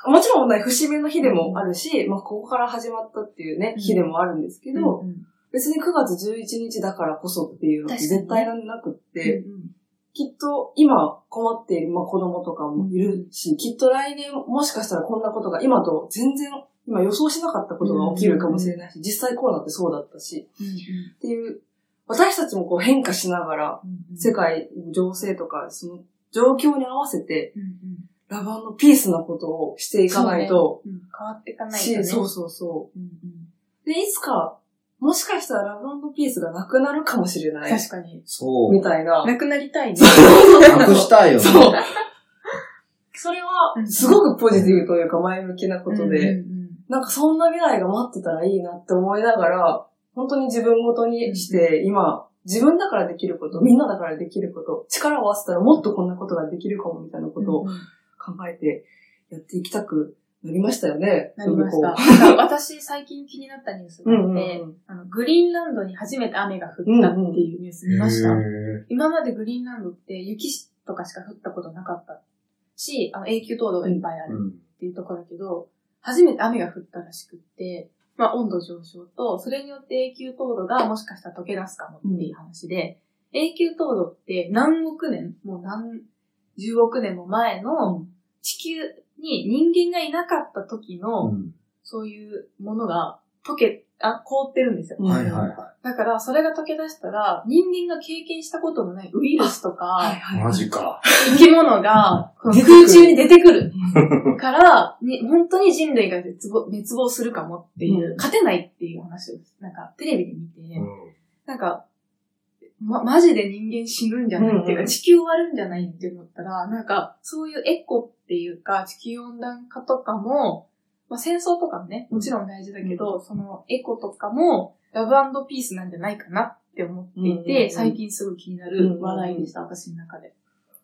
う。もちろんね、節目の日でもあるし、まあ、ここから始まったっていうね、うん。日でもあるんですけど、うんうん。別に9月11日だからこそっていうのって確かに絶対なくって、うんうん。きっと今困っている、まあ、子供とかもいるし、きっと来年もしかしたらこんなことが今と全然、今予想しなかったことが起きるかもしれないし、実際コロナってそうだったし、っていう、私たちもこう変化しながら、うん世界の情勢とか、その状況に合わせて、ラバーのピースなことをしていかないと、うん変わっていかないとし、ね。そうそうそうんうんう。で、いつか、もしかしたらラブピースがなくなるかもしれない。確かに。そう。みたいな。なくなりたいね。なくしたいよね。*laughs* そう。*laughs* それはう、んすごくポジティブというか前向きなことで、うんうんなんかそんな未来が待ってたらいいなって思いながら、本当に自分ごとにして、今、自分だからできること、みんなだからできること、力を合わせたらもっとこんなことができるかもみたいなことをうんうん考えてやっていきたくなりましたよね。なりました。私最近気になったニュースがあって、うんうんうんあの、グリーンランドに初めて雨が降ったっていうニュース見ました。へー今までグリーンランドって雪とかしか降ったことなかったし、あの永久凍土がいっぱいあるうんっていうところだけど、初めて雨が降ったらしくって、まあ温度上昇と、それによって永久凍土がもしかしたら溶け出すかもっていう話で、永久凍土って何億年、もう何十億年も前の地球に人間がいなかった時の、うん。そういうものが溶け、あ、凍ってるんですよ。うん。はいはいはだから、それが溶け出したら、人間が経験したことのないウイルスとか、はいはいい。マジか。生き物が、空中に出てくる。から、に本当に人類が絶望滅亡するかもっていう、うん。勝てないっていう話を、なんか、テレビで見て、うん。なんか、ま、マジで人間死ぬんじゃないっていうか、うん。地球終わるんじゃないって思ったら、なんか、そういうエコっていうか、地球温暖化とかも、まあ、戦争とかもね、もちろん大事だけど、そのエコとかもラブピースなんじゃないかなって思っていて、最近すごい気になる話題でした、私の中で。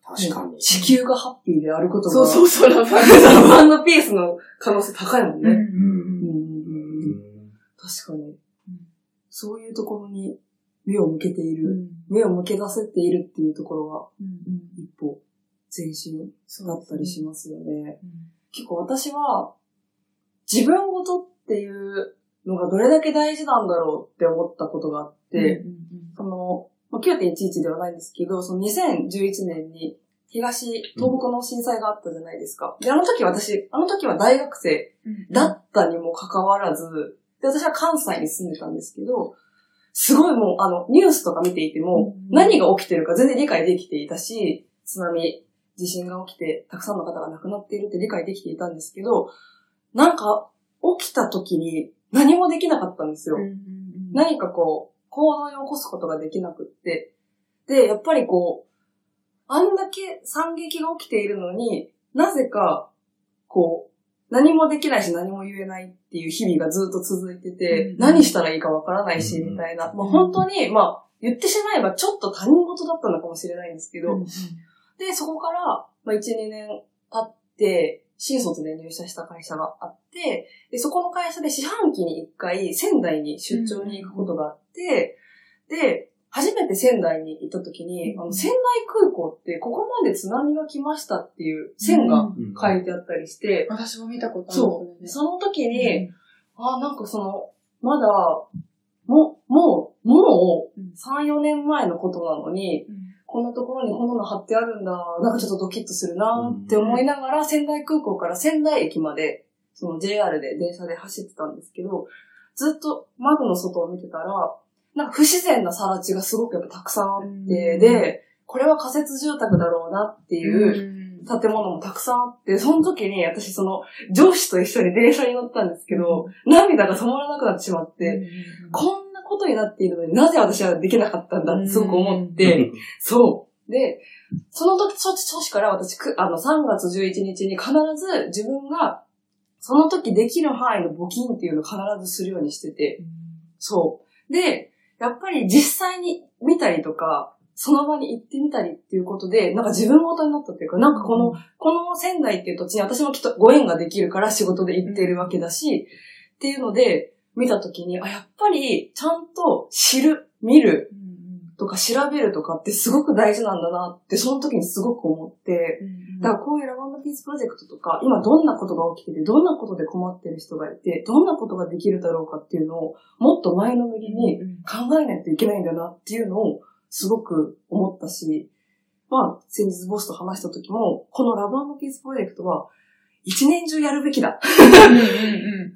確かに。地球がハッピーであることが。そうそうそう、ラブピースの可能性高いもんね。うんうんうんうん確かに。そういうところに目を向けている、目を向け出せているっていうところが、一歩前進だったりしますよね。結構私は、自分ごとっていうのがどれだけ大事なんだろうって思ったことがあって、その、まあ、9.11ではないんですけど、その2011年に東、東北の震災があったじゃないですか。で、あの時私、あの時は大学生だったにもかかわらず、で、私は関西に住んでたんですけど、すごいもう、あの、ニュースとか見ていても、うん何が起きてるか全然理解できていたし、津波、地震が起きて、たくさんの方が亡くなっているって理解できていたんですけど、なんか、起きた時に何もできなかったんですよ。何かこう、行動に起こすことができなくって。で、やっぱりこう、あんだけ惨劇が起きているのに、なぜか、こう、何もできないし何も言えないっていう日々がずっと続いてて、うん何したらいいかわからないし、うんみたいな。まあ本当に、まあ、言ってしまえばちょっと他人事だったのかもしれないんですけど、で、そこから、まあ、1、2年経って、新卒で入社した会社があって、で、そこの会社で四半期に1回仙台に出張に行くことがあって、で、初めて仙台に行った時に、あの、仙台空港ってここまで津波が来ましたっていう線がうん書いてあったりして、私も見たことある。そう。そその時れに、ねあ、なんかその、まだ、も、もう、もううん、3、4年前のことなのに、うんこんなところにこんなの貼ってあるんだ。なんかちょっとドキッとするな。って思いながら、仙台空港から仙台駅まで、その JR で電車で走ってたんですけど、ずっと窓の外を見てたら、なんか不自然な更地がすごくやっぱたくさんあって、うん。で、これは仮設住宅だろうなっていう、うん。建物もたくさんあって、その時に私その上司と一緒に電車に乗ったんですけど、涙が止まらなくなってしまって、こんなことになっているのになぜ私はできなかったんだってすごく思って、そう。で、その時、そ年から私、くあの、3月11日に必ず自分が、その時できる範囲の募金っていうのを必ずするようにしてて、そう。で、やっぱり実際に見たりとか、その場に行ってみたりっていうことで、なんか自分ごとになったっていうか、なんかこの、この仙台っていう土地に私もきっとご縁ができるから仕事で行っているわけだし、っていうので、見たときに、あ、やっぱりちゃんと知る、見るとか調べるとかってすごく大事なんだなって、その時にすごく思って、だからこういうラバンドピースプロジェクトとか、今どんなことが起きてて、どんなことで困ってる人がいて、どんなことができるだろうかっていうのを、もっと前のめりに考えないといけないんだなっていうのをすごく思ったし、まあ、先日ボスと話した時も、このラブピースプロジェクトは、一年中やるべきだ。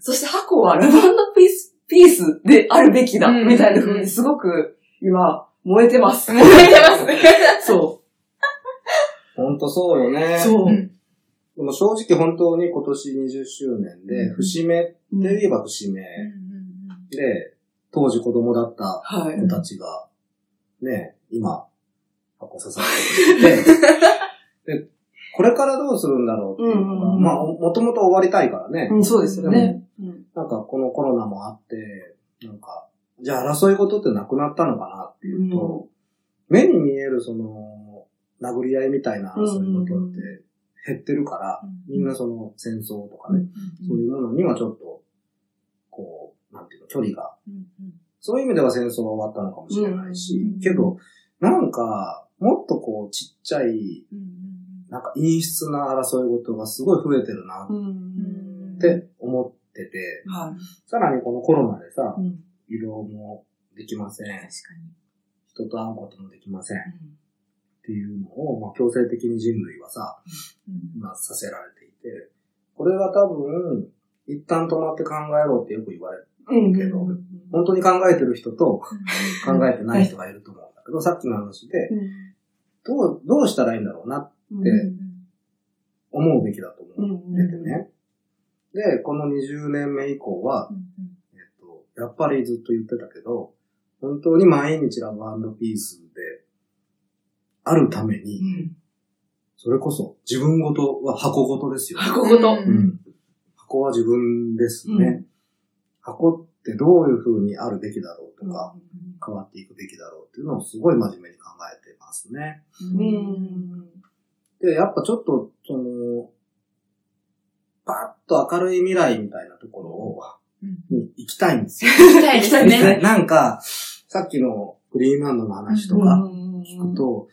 そして箱はラブピース、ピースであるべきだ、うんみたいな風にすごく今、燃えてます。燃えてますね。*laughs* そほんとそうよねう。。そう。でも正直本当に今年20周年で、うん節目って言えば節目で、当時子供だったはい。子たちが、ね、今、箱支えてくれて、で、*laughs* これからどうするんだろうっていうのが、うんうんうん。まあ、もともと終わりたいからね。うん、そうですよね。うん。なんかこのコロナもあって、なんか、じゃあ争い事ってなくなったのかなっていうと、目に見えるその、殴り合いみたいな争い事って減ってるから、みんなその戦争とかね、そういうものにはちょっと、こう、なんていうの、距離が、そういう意味では戦争は終わったのかもしれないし、うんけど、なんか、もっとこう、ちっちゃい、なんか陰湿な争い事がすごい増えてるなうんって思ってて、はい。さらにこのコロナでさ、うん移動もできません。確か人と会うこともできません。っていうのを、まあ、強制的に人類はさ、に。まあ、させられていて、これは多分、一旦止まって考えろってよく言われる。うんけど本当に考えてる人と考えてない人がいると思うんだけど、さっきの話で、どう、どうしたらいいんだろうな思うべきだと思っててね。で、この20年目以降は、えっと、やっぱりずっと言ってたけど、本当に毎日ラブピースであるために、それこそ自分ごとは箱ごとですよ。箱ごとうん。箱箱は自分ですね。箱ってどういう風にあるべきだろうとか、変わっていくべきだろうっていうのをすごい真面目に考えてますね。うん。で、やっぱちょっと、その、パッと明るい未来みたいなところを、に行きたいんですよ。行きたいです行きたいですね。*laughs* なんか、さっきのグリーンランドの話とか聞くと、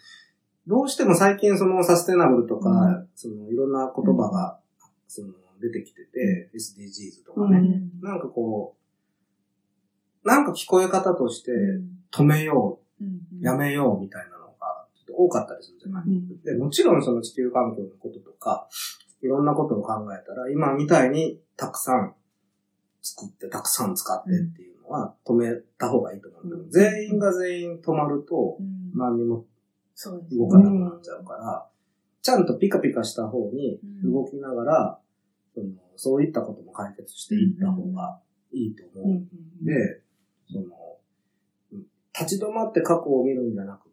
どうしても最近そのサステナブルとか、うん。そのいろんな言葉が、その出てきてて、SDGs とかね、うん。なんかこう、なんか聞こえ方として、止めよう、やめようみたいなっと多かったりするじゃない、で、もちろんその地球環境のこととか、いろんなことを考えたら、今みたいにたくさん作って、たくさん使ってっていうのは止めた方がいいと思ううん。全員が全員止まると、何にも動かなくなっちゃうから、ちゃんとピカピカした方に動きながら、そのそういったことも解決していった方がいいと思う。で、その、うん立ち止まって過去を見るんじゃなく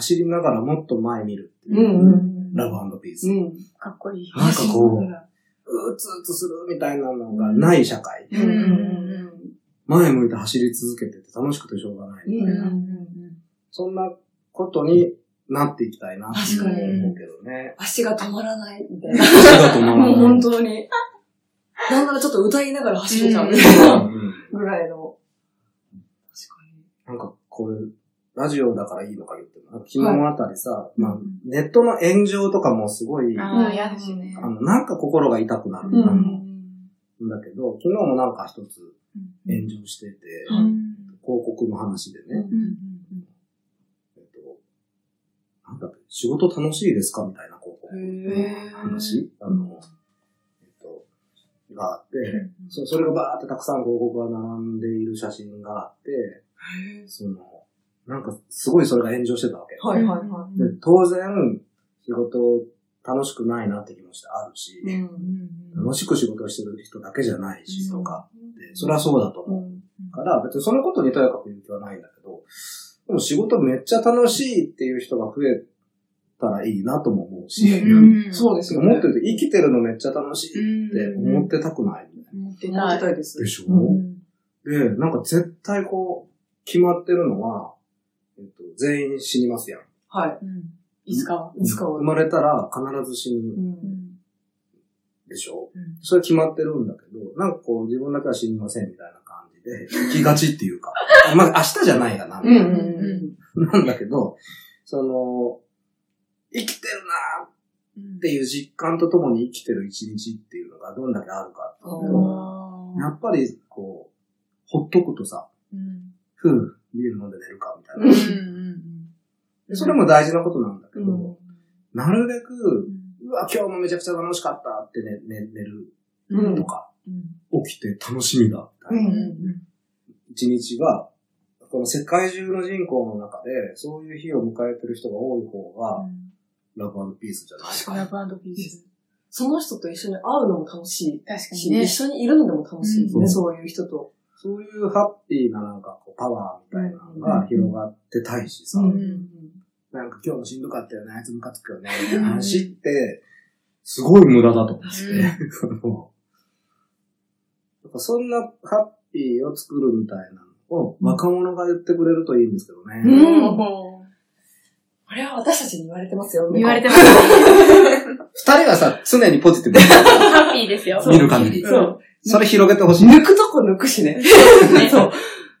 走りながらもっと前見るっていう、うんラブピース。うん。かっこいい。なんかこう、うつうつするみたいなのがない社会。うん。うん。前向いて走り続けてて楽しくてしょうがない。うん。そんなことになっていきたいなって思うけどね。足が止まらないみたいな。だと思もう本当当に。なんならちょっと歌いながら走れちゃううんぐらいの。確かに。なんかこれ、ラジオだからいいのか言っても、昨日あたりさ、まあうん、ネットの炎上とかもすごい、あああ、嫌ですね。の、なんか心が痛くなる。うん。あのんだけど、昨日もなんか一つ炎上してて、うん。広告の話でね、うん。えっと、なんだっけ、仕事楽しいですかみたいな広告への話、あの、えっと、があって、そそれがバーってたくさん広告が並んでいる写真があって、その、なんかすごいそれが炎上してたわけ。はいはいはで当然、仕事楽しくないなって気持ちあるし、い。うん。楽しく仕事をしてる人だけじゃないし、うんとかそれはそうだと思うから、別にそのことにとやかく言う気はないんだけど、でも仕事めっちゃ楽しいっていう人が増えたらいいなとも思うし、うん *laughs* そうですよね。思ってると生きてるのめっちゃ楽しいってうん思ってたくない、思って思ってない。たいです。でしょ、うんで、なんか絶対こう、決まってるのは、えっと、全員死にますやん。はい。うん。いつかは。いつかは生まれたら必ず死ぬうん。でしょ？うん。それ決まってるんだけど、なんかこう自分だけは死にませんみたいな感じで、*laughs* 生きがちっていうか、あ *laughs* まあ明日じゃないかな。うんうんなんだけど、その、生きてるなうんっていう実感とともに生きてる一日っていうのがどんだけあるかっていうと、やっぱりこう、ほっとくとさ、うん。ふう、ビール飲んで寝るかみたいな。うんうんでそれも大事なことなんだけど、うん。なるべく、うわ、今日もめちゃくちゃ楽しかったってね、ね寝るうん。とか、うん。起きて楽しみだみた。いなうん一日が、この世界中の人口の中で、そういう日を迎えてる人が多い方が、ラブピースじゃない確かに。ラブピース。その人と一緒に会うのも楽しい。確かし、にね。一。緒にいるのでも楽しいですね、うん。そういう人と。そういうハッピーななんかこうパワーみたいなのが広がってたいしさ、うんなんか今日もしんどかったよね、あいつムカつくよね、みたいな話って、すごい無駄だと思ってて、*laughs* そんかそんなハッピーを作るみたいなのを若者が言ってくれるといいんですけどね。うんもこれは私たちに言われてますよ、う言われてまます。*laughs* 二人はさ、常にポジティブにハッピーですよ。見る限り。そう。それ広げてほしい。抜くとこ抜くしね。そう。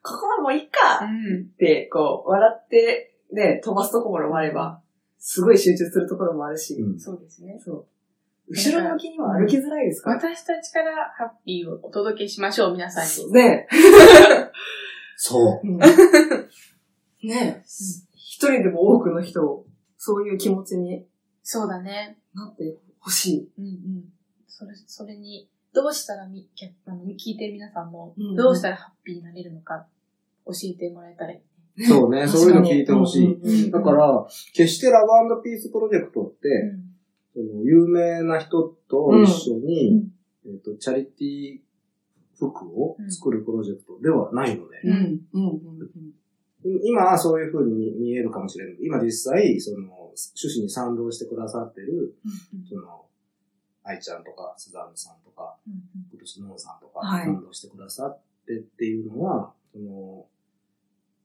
ここはもういっかうんって、こう、笑って、ね、飛ばすところもあれば、すごい集中するところもあるし、うんそうですね。そう。後ろ向きには歩きづらいですか？ら。私たちからハッピーをお届けしましょう、皆さんに。ねそう。うんね一人でも多くの人を、そういう気持ちにそうだね。なってほしい。うんうん。それ、それに、どうしたらみ、けあの聞いてる皆さんもうん、どうしたらハッピーになれるのか、教えてもらえたらいい。そうね、*laughs* そういうの聞いてほしい。うんうんうんだから、決してラブピースプロジェクトって、有名な人と一緒に、えっと、チャリティー服を作るプロジェクトではないので、うん。うん。うん。今はそういう風に見えるかもしれない。今実際、その、趣旨に賛同してくださってる、その、愛ちゃんとか、スザンヌさんとか、うん今年ノンさんとか、はい。感動してくださってっていうのは、その、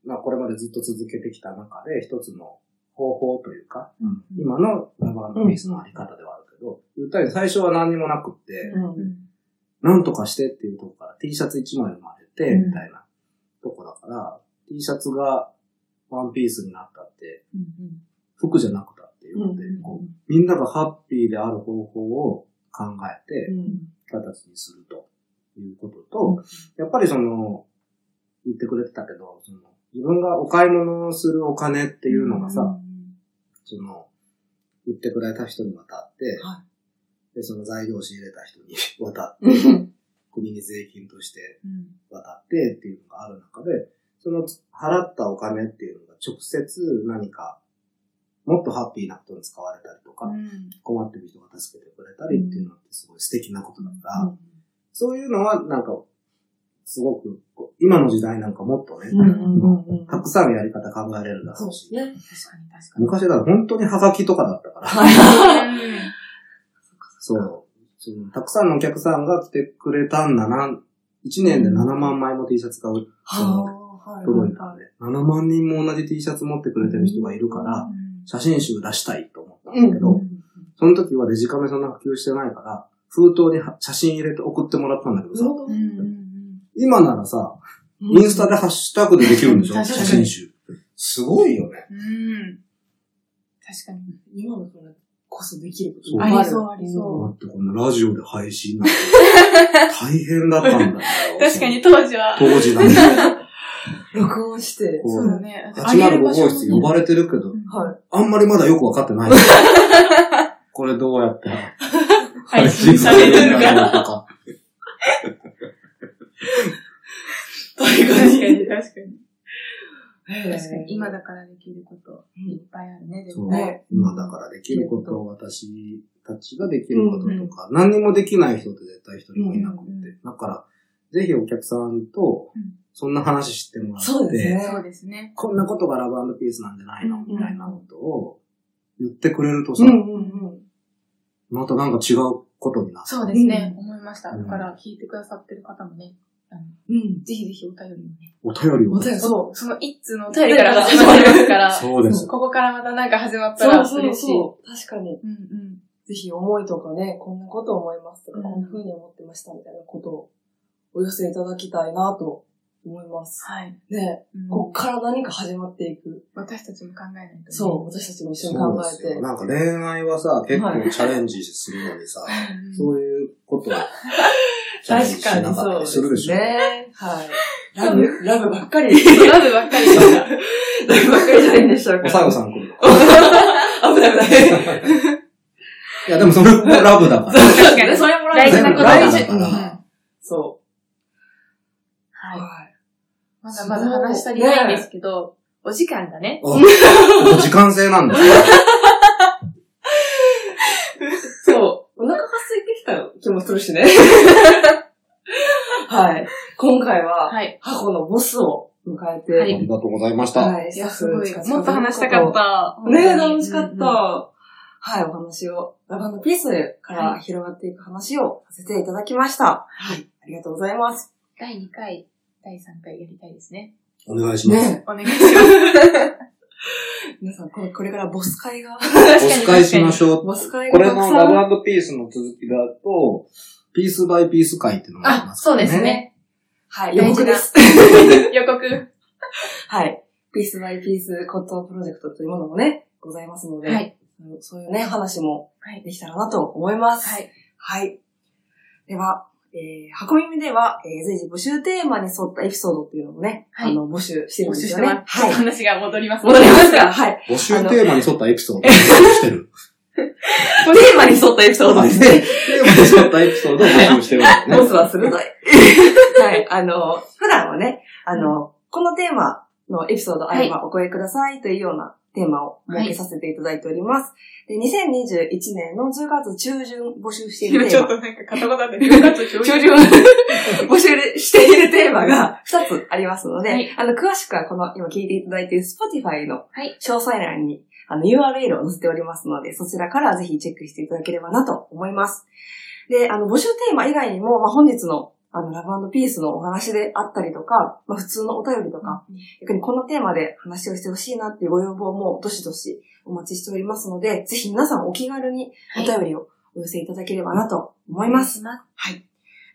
まあこれまでずっと続けてきた中で一つの方法というか、うん今のラバーピースのあり方ではあるけど、言ったように最初は何にもなくって、うんうん。なんとかしてっていうとこから T シャツ1枚生まれて、うん。みたいなとこだから、T シャツがワンピースになったって、うん服じゃなくたっていうので、うんこうみんながハッピーである方法を考えて、うん。形にするということと、やっぱりその、言ってくれてたけど、その自分がお買い物をするお金っていうのがさ、その、言ってくれた人に渡って、はで、その材料を仕入れた人に *laughs* 渡って、うん。国に税金としてうん。渡ってっていうのがある中で、その払ったお金っていうのが直接何か、もっとハッピーなことに使われたりとか、うん。困ってる人が助けてくれたりっていうのってすごい素敵なことだから、そういうのはなんか、すごく今の時代なんかもっとね、うんうんうんたくさんのやり方考えれるだろうし、ね。確かに確かに。昔だと本当にハガキとかだったから、*laughs* うん。そう。そのたくさんのお客さんが来てくれたんだな。1年で7万枚も T シャツがうそのは届いたんで、7万人も同じ T シャツ持ってくれてる人がいるから、写真集出したいと思ったんだけど、うんその時はデジカメそんな普及してないから、封筒には写真入れて送ってもらったんだけどさ、今ならさ、インスタでハッシュタグでできるんでしょ？写真集。すごいよね。確かに。今のこれこそできることありそうありそうだってこのラジオで配信なんて *laughs* 大変だったんだよ。確かに当時は。当時なんて。録音して。こそうだね。805号室呼ばれてるけど、はい。あんまりまだよくわかってない。*laughs* これどうやって配信されるのかろうとか。確確かに、確かに。確確かに。今だからできること、いっぱいあるね、そうね今だからできることを私たちができることとか、何にもできない人って絶対一人もいなくて。だから、ぜひお客さんとうん、そんな話してもらって、そうですねそうですね。こんなことがラブピースなんじゃないの？うんみたいなことを言ってくれるとさう、んうんうん。またなんか違うことになる。そうですね。思いました。うんだから、聞いてくださってる方もね、うん。ぜひぜひお便りもね。お便りを。お便り、そう。その一通のお便りから始まりますから、*laughs* そうです。ここからまたなんか始まったらそう嬉しい。そうそう。確かに。うんうん。ぜひ思いとかね、こんなこと思いますとか、うんこんな風に思ってましたみたいなことをお寄せいただきたいなと思います。はい。ね、うんこっから何か始まっていく。私たちも考えないとね。そう、私たちも一緒に考えて。なんか恋愛はさ、結構チャレンジするのにさ、うん。そういうことを *laughs* チャレンジ確しなかったかにそうですりするでしょ。ね。はい。ラブ、*laughs* ラブばっかり。ラブばっかり。ラブばっかりじゃないんでしょうか。おさよさん来る。*laughs* 危ない危ない。いや、でもそれもラブだから。確かに。それも大事なこと大事そはい。う。はい。まだまだ話したりないんですけど、お時間がね。お時間制なんだ。*laughs* そう。お腹が空いてきた気もするしね。*laughs* はい。今回は、はい。箱のボスを迎えて、はいありがとうございました。はい。いや、すごい。もっと話したかった。ねえ、楽しかった。うんうんはい、お話を、ラバンドピースから広がっていく話をさせていただきました。はい。ありがとうございます。第2回、第3回やりたいですね。お願いします。ねお願いします。え皆さん、これこれからボス会が、お使いしましょう。ボス会これがたくさん。のラブピースの続きだと、ピースバイピース会っていうのがありあ、ますそうです。ね。はい、予告です。*laughs* 予告。はい。ピースバイピースコットンプロジェクトというものもね、ございますので、はい。そういうね、話もはい。できたらなと思います。はい。はい。では、えー、箱耳では、えー、随時募集テーマに沿ったエピソードっていうのをね、はいあの、募集してるん募ですよね。集してます。はい。話が戻ります。戻りますかはい。募集テーマに沿ったエピソードを募集してる。*laughs* テーマに沿ったエピソードですね。テーマに沿ったエピソードを募集してるんだよね。ボスは鋭い。*laughs* はい。あの、普段はね、あの、このテーマのエピソードあればお声くださいというようなテーマを設けさせていただいております。で、2021年の10月中旬募集している今ちょっテーマ。となんか片言だったけど、中旬募集しているテーマが2つありますので、はいあの、詳しくはこの今聞いていただいている Spotify のはい詳細欄にあの URL を載せておりますので、そちらからぜひチェックしていただければなと思います。で、あの、募集テーマ以外にも、まあ、本日のあの、ラブピースのお話であったりとか、まあ、普通のお便りとか、逆にこのテーマで話をしてほしいなっていうご要望もどしどしお待ちしておりますので、ぜひ皆さんお気軽にお便りをお寄せいただければなと思います。ます。はい。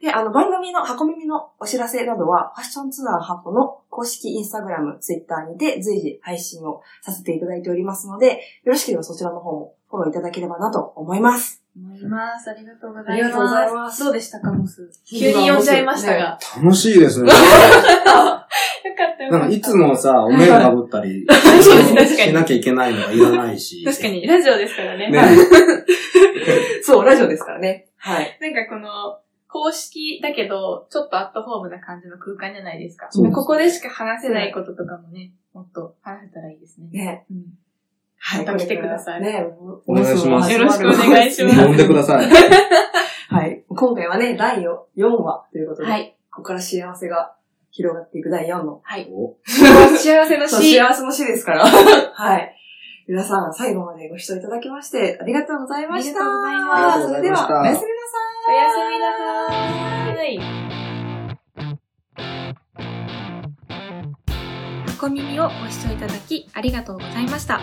で、あの、番組の箱耳のお知らせなどは、ファッションツアー箱の公式インスタグラム、ツイッターにて随時配信をさせていただいておりますので、よろしければそちらの方もフォローいただければなと思います。思います。ありがとうございます。ありがとうございますどうでしたか、モス？急に呼んじゃいましたが。楽しいですね。*laughs* よかったよかった。なんかいつもさ、お面かぶったり、*laughs* そうです確かにしなきゃいけないのがいらないし。確かに、ラジオですからね。ね。*laughs* そう、ラジオですからね。はい。なんかこの、公式だけど、ちょっとアットホームな感じの空間じゃないですか。そうですここでしか話せないこととかもね、もっと話せたらいいですね。ね。うんはい。また来てくださいね。お願いしますよろしくお願いします呼んでください。はい。今回はね、第 4, 4話ということで、はい。ここから幸せが広がっていく第4の、はい。お幸せのそう詩。幸せの詩ですから。*laughs* はい。皆さん、最後までご視聴いただきまして、ありがとうございました。ありがとうございますそれでは、おやすみなさい。おやすみなさい。箱耳をご視聴いただきありがとうございました。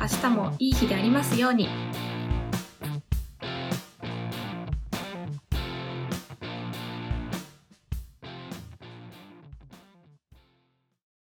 明日もいい日でありますように。